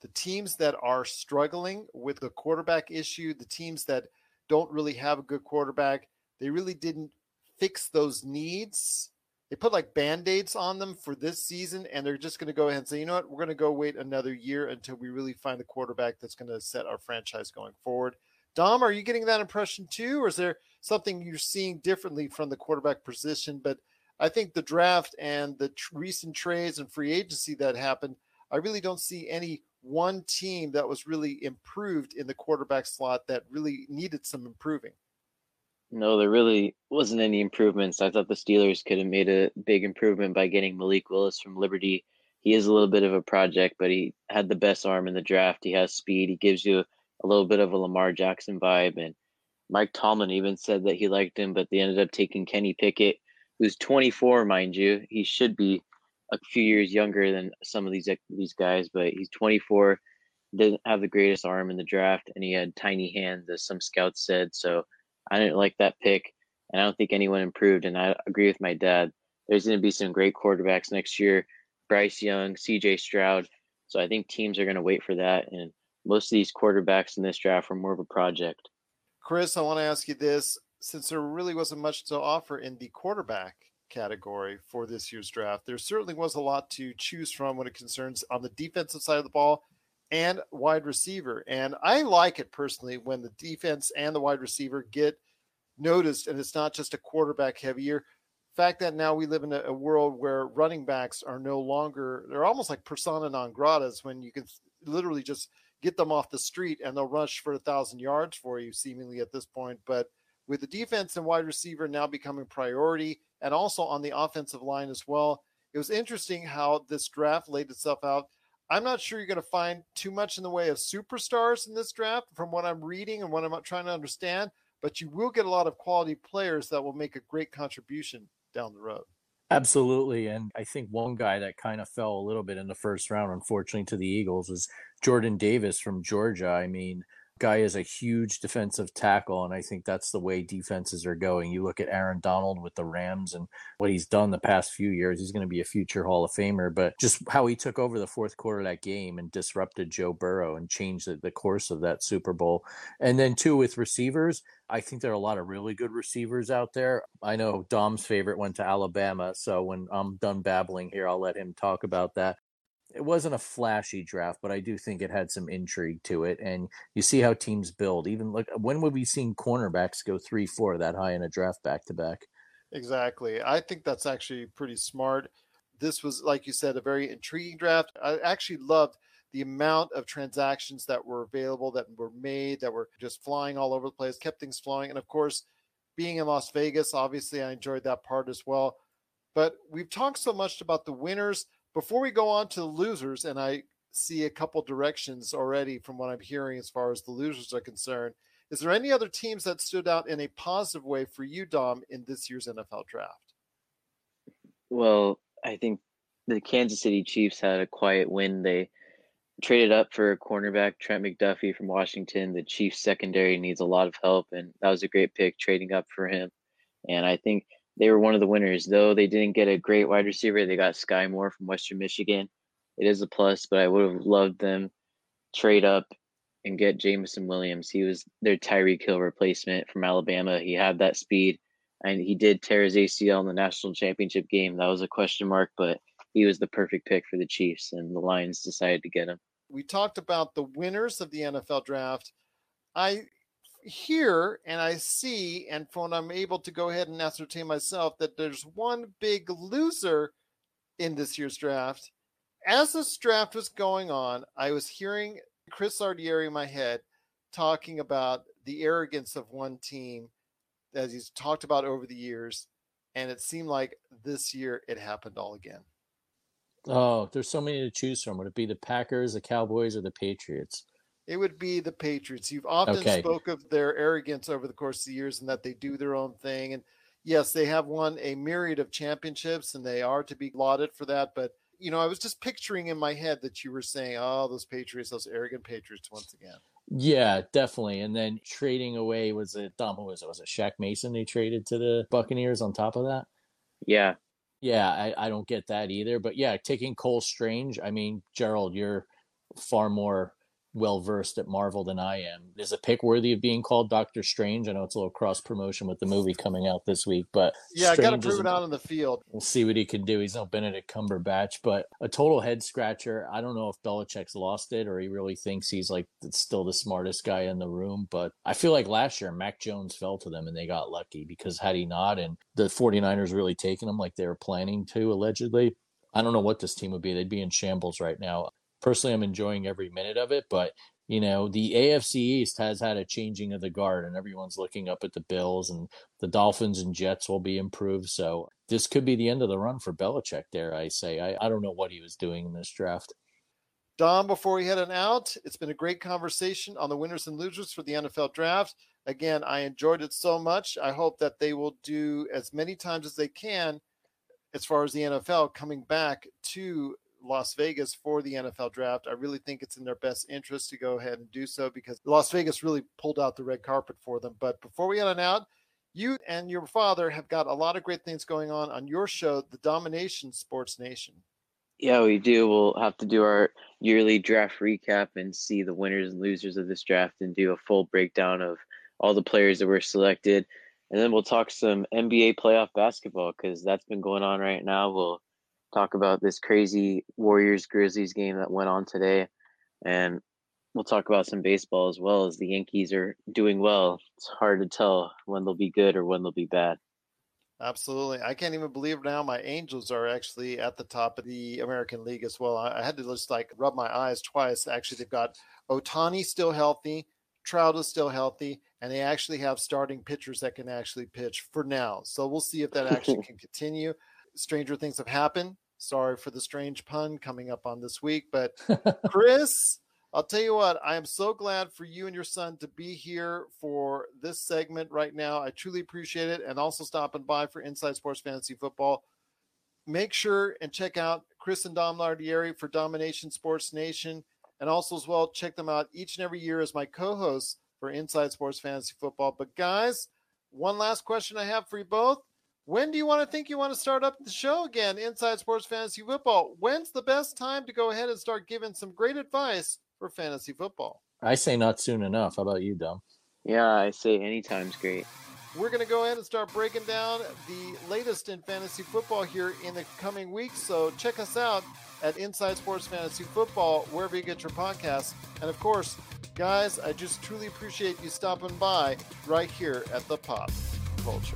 Speaker 1: The teams that are struggling with the quarterback issue, the teams that don't really have a good quarterback, they really didn't fix those needs. They put like band-aids on them for this season, and they're just going to go ahead and say, you know what, we're going to go wait another year until we really find a quarterback that's going to set our franchise going forward. Dom, are you getting that impression too, or is there something you're seeing differently from the quarterback position? But I think the draft and the recent trades and free agency that happened, I really don't see any one team that was really improved in the quarterback slot that really needed some improving.
Speaker 7: No, there really wasn't any improvements. I thought the Steelers could have made a big improvement by getting Malik Willis from Liberty. He is a little bit of a project, but he had the best arm in the draft. He has speed. He gives you a little bit of a Lamar Jackson vibe. And Mike Tomlin even said that he liked him, but they ended up taking Kenny Pickett, who's 24, mind you. He should be a few years younger than some of these these guys, but he's 24. Didn't have the greatest arm in the draft, and he had tiny hands, as some scouts said. So I didn't like that pick, and I don't think anyone improved. And I agree with my dad. There's going to be some great quarterbacks next year. Bryce Young, C.J. Stroud. So I think teams are going to wait for that, and most of these quarterbacks in this draft were more of a project.
Speaker 1: Chris, I want to ask you this since there really wasn't much to offer in the quarterback category for this year's draft, there certainly was a lot to choose from when it concerns on the defensive side of the ball and wide receiver. And I like it personally when the defense and the wide receiver get noticed and it's not just a quarterback heavy year. Fact that now we live in a, a world where running backs are no longer they're almost like persona non gratas when you can literally just get them off the street and they'll rush for a thousand yards for you, seemingly at this point. But with the defense and wide receiver now becoming priority, and also on the offensive line as well, it was interesting how this draft laid itself out. I'm not sure you're going to find too much in the way of superstars in this draft from what I'm reading and what I'm trying to understand, but you will get a lot of quality players that will make a great contribution down the road.
Speaker 6: Absolutely. And I think one guy that kind of fell a little bit in the first round, unfortunately, to the Eagles is Jordan Davis from Georgia. I mean, guy is a huge defensive tackle, and I think that's the way defenses are going. You look at Aaron Donald with the Rams and what he's done the past few years. He's going to be a future Hall of Famer, but just how he took over the fourth quarter of that game and disrupted Joe Burrow and changed the, the course of that Super Bowl. And then, two, with receivers, I think there are a lot of really good receivers out there. I know Dom's favorite went to Alabama, so when I'm done babbling here, I'll let him talk about that it wasn't a flashy draft, but I do think it had some intrigue to it. And you see how teams build. Even like when would we seen cornerbacks go three, four that high in a draft back to back?
Speaker 1: Exactly. I think that's actually pretty smart. This was, like you said, a very intriguing draft. I actually loved the amount of transactions that were available, that were made, that were just flying all over the place, kept things flowing. And of course, being in Las Vegas, obviously, I enjoyed that part as well. But we've talked so much about the winners. Before we go on to the losers, and I see a couple directions already from what I'm hearing as far as the losers are concerned. Is there any other teams that stood out in a positive way for you, Dom, in this year's NFL draft?
Speaker 7: Well, I think the Kansas City Chiefs had a quiet win. They traded up for cornerback Trent McDuffie from Washington. The Chiefs secondary needs a lot of help, and that was a great pick trading up for him. And I think they were one of the winners. Though they didn't get a great wide receiver, they got Sky Moore from Western Michigan. It is a plus, but I would have loved them trade up and get Jameson Williams. He was their Tyreek Hill replacement from Alabama. He had that speed, and he did tear his ACL in the national championship game. That was a question mark, but he was the perfect pick for the Chiefs, and the Lions decided to get him.
Speaker 1: We talked about the winners of the NFL draft. I hear and I see, and when I'm able to go ahead and ascertain myself, that there's one big loser in this year's draft. As this draft was going on, I was hearing Chris Lardieri in my head talking about the arrogance of one team as he's talked about over the years. And it seemed like this year it happened all again.
Speaker 6: Oh, there's so many to choose from. Would it be the Packers, the Cowboys, or the Patriots?
Speaker 1: It would be the Patriots. You've often
Speaker 6: Okay.
Speaker 1: spoke of their arrogance over the course of the years and that they do their own thing. And yes, they have won a myriad of championships and they are to be lauded for that. But you know, I was just picturing in my head that you were saying, "Oh, those Patriots, those arrogant Patriots," once again.
Speaker 6: Yeah, definitely. And then trading away was it Dom? Who was it? Was it Shaq Mason they traded to the Buccaneers on top of that?
Speaker 7: Yeah,
Speaker 6: Yeah, I, I don't get that either. But yeah, taking Cole Strange. I mean, Gerald, you're far more well versed at Marvel than I am. Is a pick worthy of being called Doctor Strange? I know it's a little cross promotion with the movie coming out this week, but
Speaker 1: Yeah, I got to prove it out on the field.
Speaker 6: We'll see what he can do. He's no Benedict Cumberbatch, but a total head scratcher. I don't know if Belichick's lost it or he really thinks he's like still the smartest guy in the room. But I feel like last year, Mac Jones fell to them and they got lucky because had he not, and the 49ers really taken him like they were planning to, allegedly, I don't know what this team would be. They'd be in shambles right now. Personally, I'm enjoying every minute of it, but you know, the AFC East has had a changing of the guard, and everyone's looking up at the Bills, and the Dolphins and Jets will be improved. So this could be the end of the run for Belichick, There, I say. I, I don't know what he was doing in this draft.
Speaker 1: Dom, before we head on out, it's been a great conversation on the winners and losers for the NFL draft. Again, I enjoyed it so much. I hope that they will do as many times as they can as far as the NFL coming back to Las Vegas for the NFL draft. I really think it's in their best interest to go ahead and do so because Las Vegas really pulled out the red carpet for them. But before we on out, you and your father have got a lot of great things going on on your show, The Dom-Ination Sports Nation.
Speaker 7: Yeah, we do. We'll have to do our yearly draft recap and see the winners and losers of this draft and do a full breakdown of all the players that were selected. And then we'll talk some NBA playoff basketball because that's been going on right now. We'll talk about this crazy Warriors Grizzlies game that went on today. And we'll talk about some baseball as well as the Yankees are doing well. It's hard to tell when they'll be good or when they'll be bad.
Speaker 1: Absolutely. I can't even believe now my Angels are actually at the top of the American League as well. I, had to just like rub my eyes twice. Actually, they've got Ohtani still healthy, Trout is still healthy, and they actually have starting pitchers that can actually pitch for now. So we'll see if that actually <laughs> can continue. Stranger things have happened. Sorry for the strange pun coming up on this week, but <laughs> Chris, I'll tell you what, I am so glad for you and your son to be here for this segment right now. I truly appreciate it. And also stopping by for Inside Sports Fantasy Football. Make sure and check out Chris and Dom Lardieri for Dom-Ination Sports Nation. And also, as well, check them out each and every year as my co hosts for Inside Sports Fantasy Football. But, guys, one last question I have for you both. When do you want to think you want to start up the show again, Inside Sports Fantasy Football? When's the best time to go ahead and start giving some great advice for fantasy football?
Speaker 6: I say not soon enough. How about you, Dom?
Speaker 7: Yeah, I say anytime's great.
Speaker 1: We're going to go ahead and start breaking down the latest in fantasy football here in the coming weeks. So check us out at Inside Sports Fantasy Football, wherever you get your podcasts. And of course, guys, I just truly appreciate you stopping by right here at the Pop Culture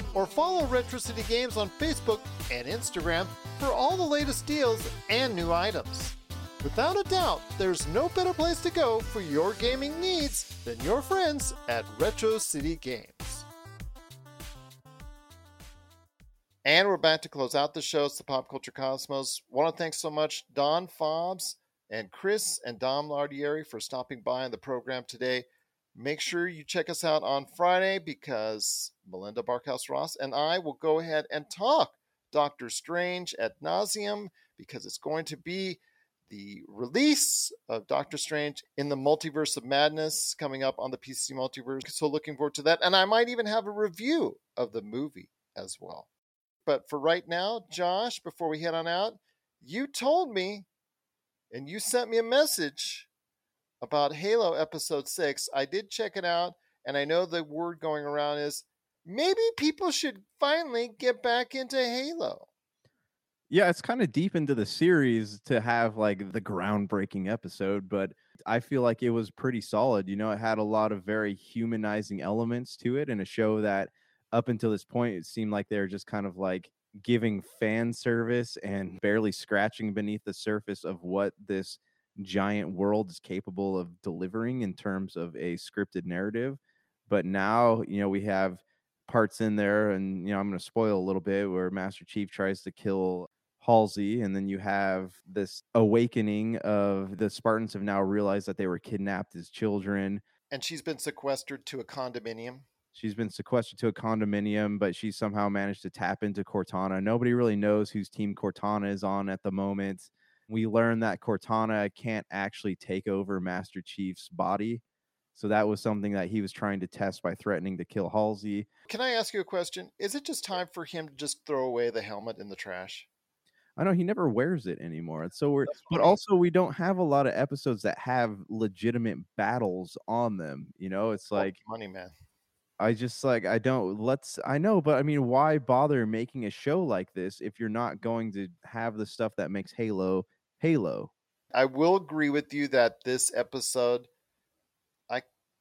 Speaker 1: or follow Retro City Games on Facebook and Instagram for all the latest deals and new items. Without a doubt, there's no better place to go for your gaming needs than your friends at Retro City Games. And we're back to close out the show. It's the Pop Culture Cosmos. Want to thank so much Dawn Fobbs and Chris and Dom Lardieri for stopping by on the program today. Make sure you check us out on Friday because Melinda Barkhouse Ross and I will go ahead and talk Doctor Strange at nauseum because it's going to be the release of Doctor Strange in the Multiverse of Madness coming up on the PC Multiverse. So looking forward to that. And I might even have a review of the movie as well. But for right now, Josh, before we head on out, you told me and you sent me a message about Halo Episode 6. I did check it out, and I know the word going around is maybe people should finally get back into Halo.
Speaker 3: Yeah, it's kind of deep into the series to have like the groundbreaking episode, but I feel like it was pretty solid. You know, it had a lot of very humanizing elements to it, and a show that up until this point it seemed like they were just kind of like giving fan service and barely scratching beneath the surface of what this giant world is capable of delivering in terms of a scripted narrative. But now, you know, we have parts in there, and you know, I'm going to spoil a little bit where Master Chief tries to kill Halsey, and then you have this awakening of the Spartans have now realized that they were kidnapped as children.
Speaker 1: And she's been sequestered to a condominium.
Speaker 3: She's been sequestered to a condominium, but she somehow managed to tap into Cortana. Nobody really knows whose team Cortana is on at the moment we learn that Cortana can't actually take over Master Chief's body. So that was something that he was trying to test by threatening to kill Halsey.
Speaker 1: Can I ask you a question? Is it just time for him to just throw away the helmet in the trash?
Speaker 3: I know he never wears it anymore. It's so weird. But also we don't have a lot of episodes that have legitimate battles on them. You know, it's oh, like
Speaker 1: money man.
Speaker 3: I just like I don't let's I know, but I mean why bother making a show like this if you're not going to have the stuff that makes Halo Halo.
Speaker 1: I will agree with you that this episode,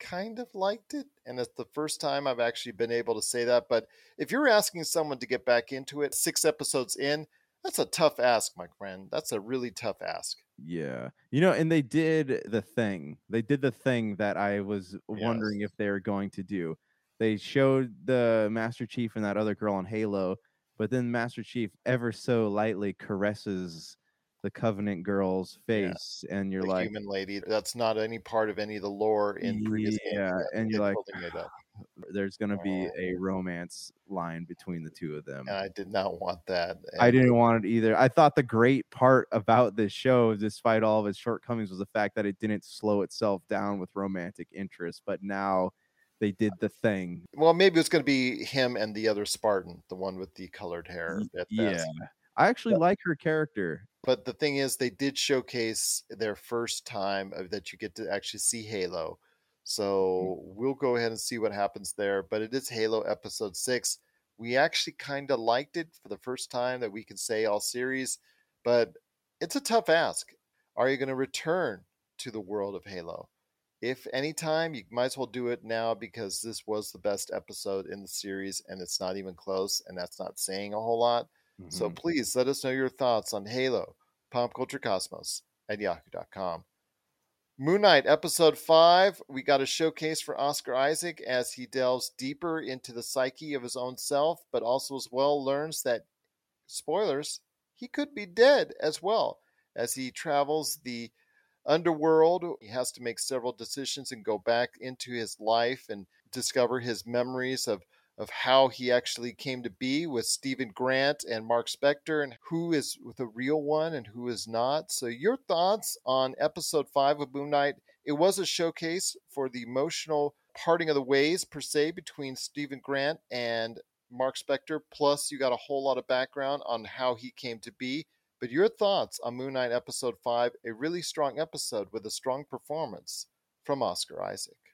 Speaker 1: kind of liked it. And it's the first time I've actually been able to say that. But if you're asking someone to get back into it six episodes in, that's a tough ask, my friend. That's a really tough ask.
Speaker 3: Yeah. You know, and they did the thing. They did the thing that I was wondering yes. if they were going to do. They showed the Master Chief and that other girl on Halo, but then Master Chief ever so lightly caresses the Covenant girl's face, yeah. and you're
Speaker 1: the
Speaker 3: like,
Speaker 1: human lady. That's not any part of any of the lore in previous
Speaker 3: yeah,
Speaker 1: games.
Speaker 3: and you're like, <sighs> there's gonna be uh-huh. a romance line between the two of them.
Speaker 1: And I did not want that. And
Speaker 3: I didn't want it either. I thought the great part about this show, despite all of its shortcomings, was the fact that it didn't slow itself down with romantic interest. But now they did the thing.
Speaker 1: Well, maybe it's going to be him and the other Spartan, the one with the colored hair.
Speaker 3: yeah, I actually like her character.
Speaker 1: But the thing is they did showcase their first time that you get to actually see halo. Mm. so we'll go ahead and see what happens there but it is halo episode 6 we actually kind of liked it for the first time that we can say all series but it's a tough ask. Are you going to return to the world of halo? If anytime, you might as well do it now because this was the best episode in the series and it's not even close, and that's not saying a whole lot. So
Speaker 3: Mhm.
Speaker 1: please let us know your thoughts on Halo, Pop Culture Cosmos at yahoo.com. Moon Knight, episode five. We got a showcase for Oscar Isaac as he delves deeper into the psyche of his own self, but also as well learns that, spoilers, he could be dead as well as he travels the underworld. He has to make several decisions and go back into his life and discover his memories of of how he actually came to be with Stephen Grant and Mark Spector and who is with the real one and who is not. So your thoughts on episode 5 of Moon Knight? It was a showcase for the emotional parting of the ways per se between Stephen Grant and Mark Spector plus you got a whole lot of background on how he came to be. But your thoughts on Moon Knight episode 5, a really strong episode with a strong performance from Oscar Isaac.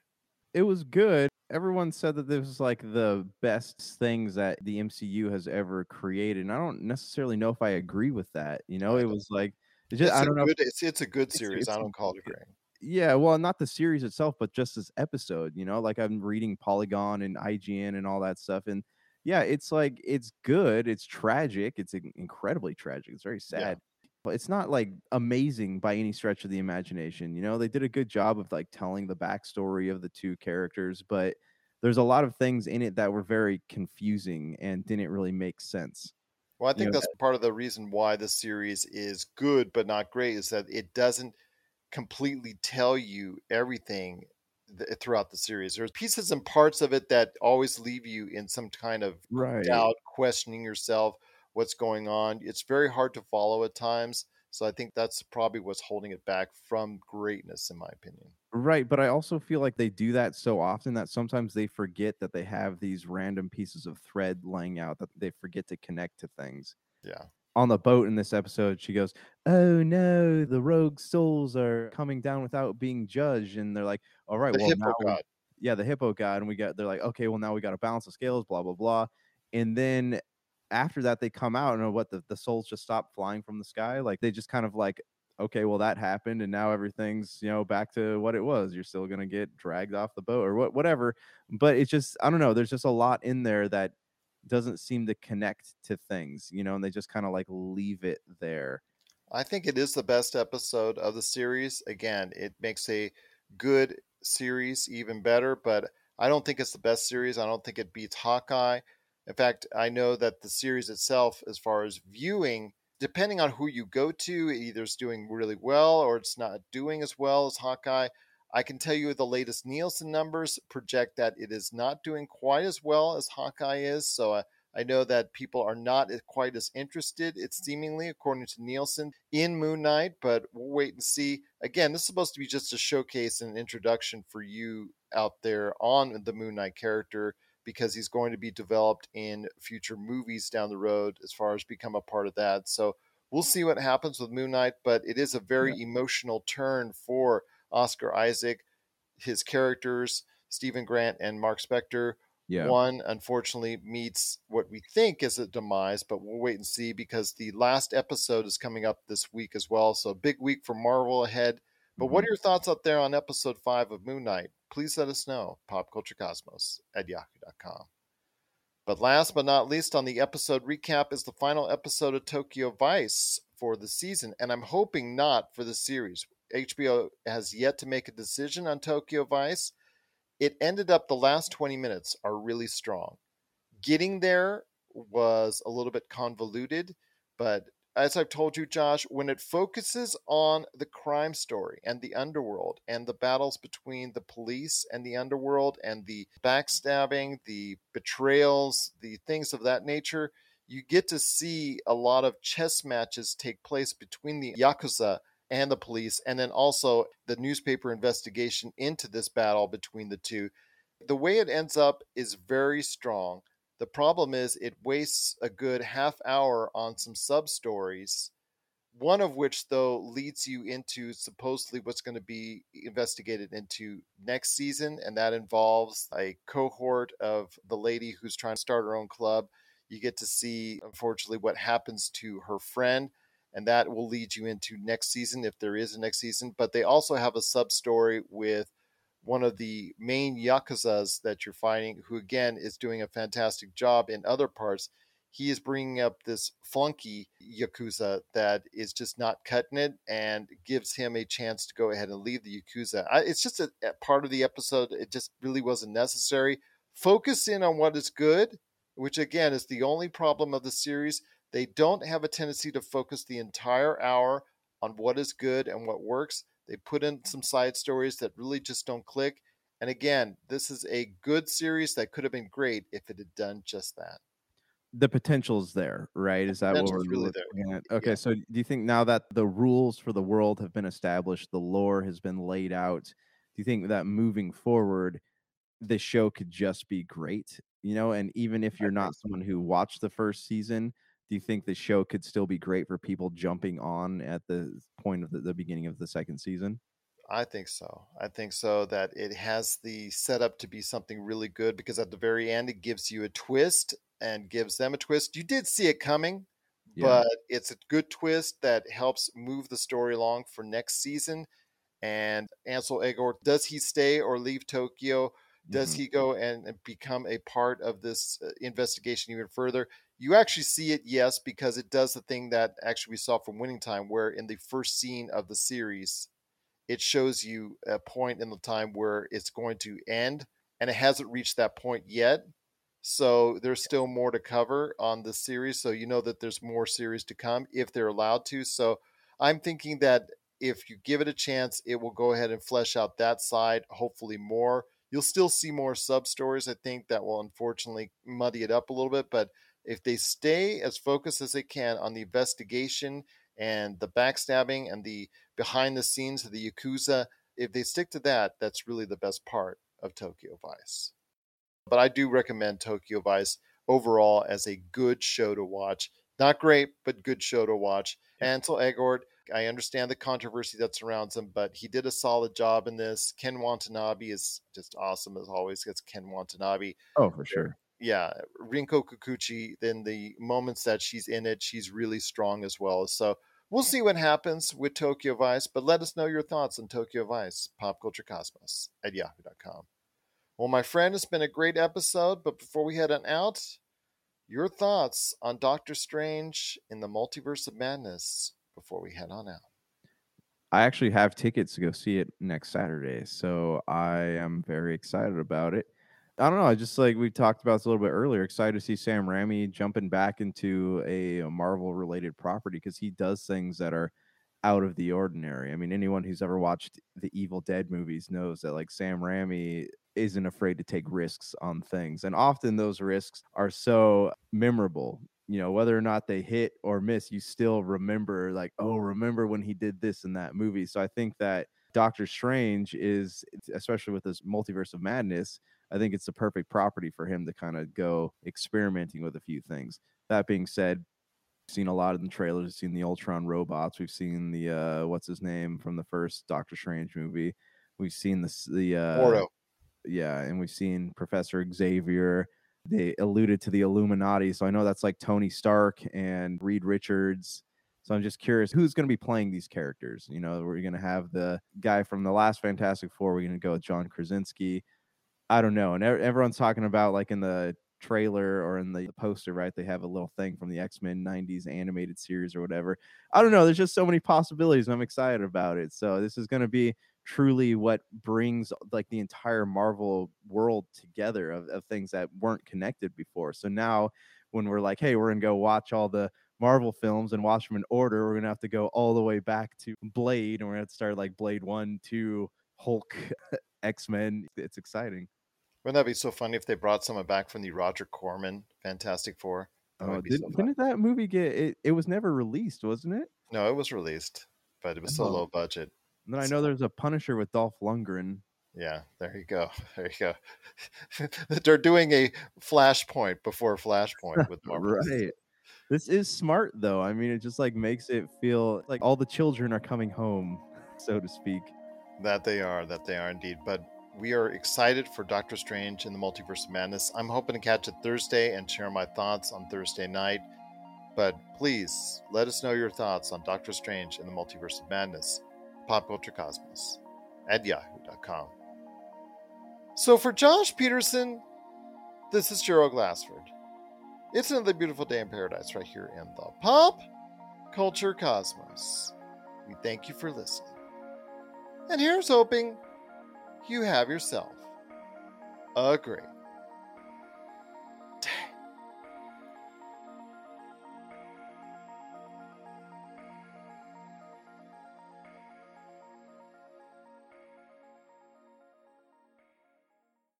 Speaker 3: It was good. Everyone said that this was like the best things that the MCU has ever created. And I don't necessarily know if I agree with that. You know, it was like it just,
Speaker 1: It's
Speaker 3: I
Speaker 1: a
Speaker 3: don't know.
Speaker 1: good, it's, it's a good series.
Speaker 3: it's
Speaker 1: I
Speaker 3: a
Speaker 1: don't call it agreeing.
Speaker 3: Yeah, well, not the series itself, but just this episode, you know, like I'm reading Polygon and IGN and all that stuff. And yeah, it's like, it's good. It's tragic. It's incredibly tragic. It's very sad. But it's not like amazing by any stretch of the imagination. You know, they did a good job of like telling the backstory of the two characters, but there's a lot of things in it that were very confusing and didn't really make sense.
Speaker 1: Well, I
Speaker 3: You
Speaker 1: think
Speaker 3: know,
Speaker 1: that's part of the reason why the series is good but not great is that it doesn't completely tell you everything th- eh, throughout the series. There's pieces and parts of it that always leave you in some kind of
Speaker 3: Right.
Speaker 1: doubt, questioning yourself, what's going on. It's very hard to follow at times. So I think that's probably what's holding it back from greatness, in my opinion.
Speaker 3: Right, but I also feel like they do that so often that sometimes they forget that they have these random pieces of thread laying out that they forget to connect to things.
Speaker 1: Yeah.
Speaker 3: On the boat in this episode, she goes, "Oh no, the rogue souls are coming down without being judged," and they're like, "All right,
Speaker 1: The
Speaker 3: well now, we- yeah, the hippo god," and we got they're like, "Okay, well now we got to balance the scales, blah blah blah," and then after that they come out and what the the souls just stop flying from the sky, like they just kind of like okay, well that happened and now everything's, you know, back to what it was. You're still going to get dragged off the boat or what whatever. But it's just I don't know, there's just a lot in there that doesn't seem to connect to things, you know, and they just kind of like leave it there.
Speaker 1: I think it is the best episode of the series. Again, it makes a good series even better, but I don't think it's the best series. I don't think it beats Hawkeye. In fact, I know that the series itself, as far as viewing, depending on who you go to, either it's doing really well or it's not doing as well as Hawkeye. I can tell you the latest Nielsen numbers project that it is not doing quite as well as Hawkeye is. So uh, I know that people are not quite as interested, it's seemingly, according to Nielsen, in Moon Knight, but we'll wait and see. Again, this is supposed to be just a showcase and an introduction for you out there on the Moon Knight character because he's going to be developed in future movies down the road as far as become a part of that. So we'll see what happens with Moon Knight, but it is a very emotional turn for Oscar Isaac, his characters, Stephen Grant and Mark Spector.
Speaker 3: Yeah.
Speaker 1: One, unfortunately, meets what we think is a demise, but we'll wait and see because the last episode is coming up this week as well. So, a big week for Marvel ahead. But what are mm-hmm. your thoughts out there on episode five of Moon Knight? Please let us know. PopCultureCosmos at yahoo.com. But last but not least, on the episode recap is the final episode of Tokyo Vice for the season, and I'm hoping not for the series. HBO has yet to make a decision on Tokyo Vice. It ended up the last 20 minutes are really strong. Getting there was a little bit convoluted, but as I've told you, Josh, when it focuses on the crime story and the underworld and the battles between the police and the underworld and the backstabbing, the betrayals, the things of that nature, you get to see a lot of chess matches take place between the Yakuza and the police, and then also the newspaper investigation into this battle between the two. The way it ends up is very strong. The problem is it wastes a good half hour on some sub stories, one of which, though, leads you into supposedly what's going to be investigated into next season, and that involves a cohort of the lady who's trying to start her own club. You get to see, unfortunately, what happens to her friend, and that will lead you into next season if there is a next season. But they also have a sub story with one of the main yakuzas that you're fighting, who again is doing a fantastic job in other parts. He is bringing up this flunky yakuza that is just not cutting it, and gives him a chance to go ahead and leave the yakuza. I, it's just a, a part of the episode. It just really wasn't necessary. Focus in on what is good, which again is the only problem of the series. They don't have a tendency to focus the entire hour on what is good and what works. They put in some side stories that really just don't click. And again, this is a good series that could have been great if it had done just that.
Speaker 3: The potential is there, right? Is that what we're
Speaker 1: really
Speaker 3: looking at? Okay, so do you think now that the rules for the world have been established, the lore has been laid out, do you think that moving forward, the show could just be great? You know, and even if you're not someone who watched the first season, do you think the show could still be great for people jumping on at the point of the, the beginning of the second season?
Speaker 1: I think so. I think so that it has the setup to be something really good because at the very end it gives you a twist and gives them a twist. You did see it coming,
Speaker 3: Yeah.
Speaker 1: but it's a good twist that helps move the story along for next season. And Ansel Elgort, does he stay or leave Tokyo? Does
Speaker 3: Mhm.
Speaker 1: he go and, and become a part of this uh, investigation even further? You actually see it, yes, because it does the thing that actually we saw from Winning Time, where in the first scene of the series, it shows you a point in the time where it's going to end, and it hasn't reached that point yet. So there's still more to cover on the series. So you know that there's more series to come if they're allowed to. So I'm thinking that if you give it a chance, it will go ahead and flesh out that side, hopefully more. You'll still see more sub stories, I think, that will unfortunately muddy it up a little bit. But if they stay as focused as they can on the investigation and the backstabbing and the behind the scenes of the Yakuza, if they stick to that, that's really the best part of Tokyo Vice. But I do recommend Tokyo Vice overall as a good show to watch. Not great, but good show to watch. Ansel Elgort, I understand the controversy that surrounds him, but he did a solid job in this. Ken Watanabe is just awesome as always. It's Ken Watanabe.
Speaker 3: Oh, for sure.
Speaker 1: Yeah, Rinko Kikuchi, then the moments that she's in it, she's really strong as well. So we'll see what happens with Tokyo Vice, but let us know your thoughts on Tokyo Vice, Pop Culture Cosmos at yahoo.com. Well, my friend, it's been a great episode, but before we head on out, your thoughts on Doctor Strange in the Multiverse of Madness before we head on out.
Speaker 3: I actually have tickets to go see it next Saturday, so I am very excited about it. I don't know. I just like we talked about this a little bit earlier. Excited to see Sam Raimi jumping back into a, Marvel related property because he does things that are out of the ordinary. I mean, anyone who's ever watched the Evil Dead movies knows that like Sam Raimi isn't afraid to take risks on things, and often those risks are so memorable. You know, whether or not they hit or miss, you still remember like, oh, remember when he did this in that movie. So I think that Doctor Strange is, especially with this multiverse of madness, I think it's the perfect property for him to kind of go experimenting with a few things. That being said, we've seen a lot of the trailers. We've seen the Ultron robots. We've seen the uh, what's his name from the first Doctor Strange movie. We've seen this the uh,
Speaker 1: Mordo.
Speaker 3: yeah, and we've seen Professor Xavier. They alluded to the Illuminati, so I know that's like Tony Stark and Reed Richards. So I'm just curious who's going to be playing these characters. You know, we're going to have the guy from the last Fantastic Four. We're going to go with John Krasinski. I don't know. And everyone's talking about like in the trailer or in the poster, right? They have a little thing from the X Men 90s animated series or whatever. I don't know. There's just so many possibilities. And I'm excited about it. So this is going to be truly what brings like the entire Marvel world together of, of things that weren't connected before. So now when we're like, hey, we're going to go watch all the Marvel films and watch them in order, we're going to have to go all the way back to Blade and we're going to start like Blade 1, 2, Hulk, <laughs> X Men. It's exciting.
Speaker 1: Wouldn't that be so funny if they brought someone back from the Roger Corman Fantastic Four? That
Speaker 3: Oh,
Speaker 1: would so
Speaker 3: didn't, that movie get it? It was never released, wasn't it?
Speaker 1: No, it was released, but it was so
Speaker 3: Oh.
Speaker 1: low budget.
Speaker 3: And then I know there's a Punisher with Dolph Lundgren.
Speaker 1: Yeah, there you go. <laughs> There you go. <laughs> They're doing a Flashpoint before Flashpoint with <laughs> Marvel.
Speaker 3: Right. This is smart though. I mean, it just like makes it feel like all the children are coming home, so to speak.
Speaker 1: That they are, that they are indeed. But we are excited for Doctor Strange in the Multiverse of Madness. I'm hoping to catch it Thursday and share my thoughts on Thursday night. But please let us know your thoughts on Doctor Strange in the Multiverse of Madness. Pop Culture Cosmos at yahoo.com. So for Josh Pederson, this is Gerald Glassford. It's another beautiful day in paradise right here in the Pop Culture Cosmos. We thank you for listening. And here's hoping you have yourself a great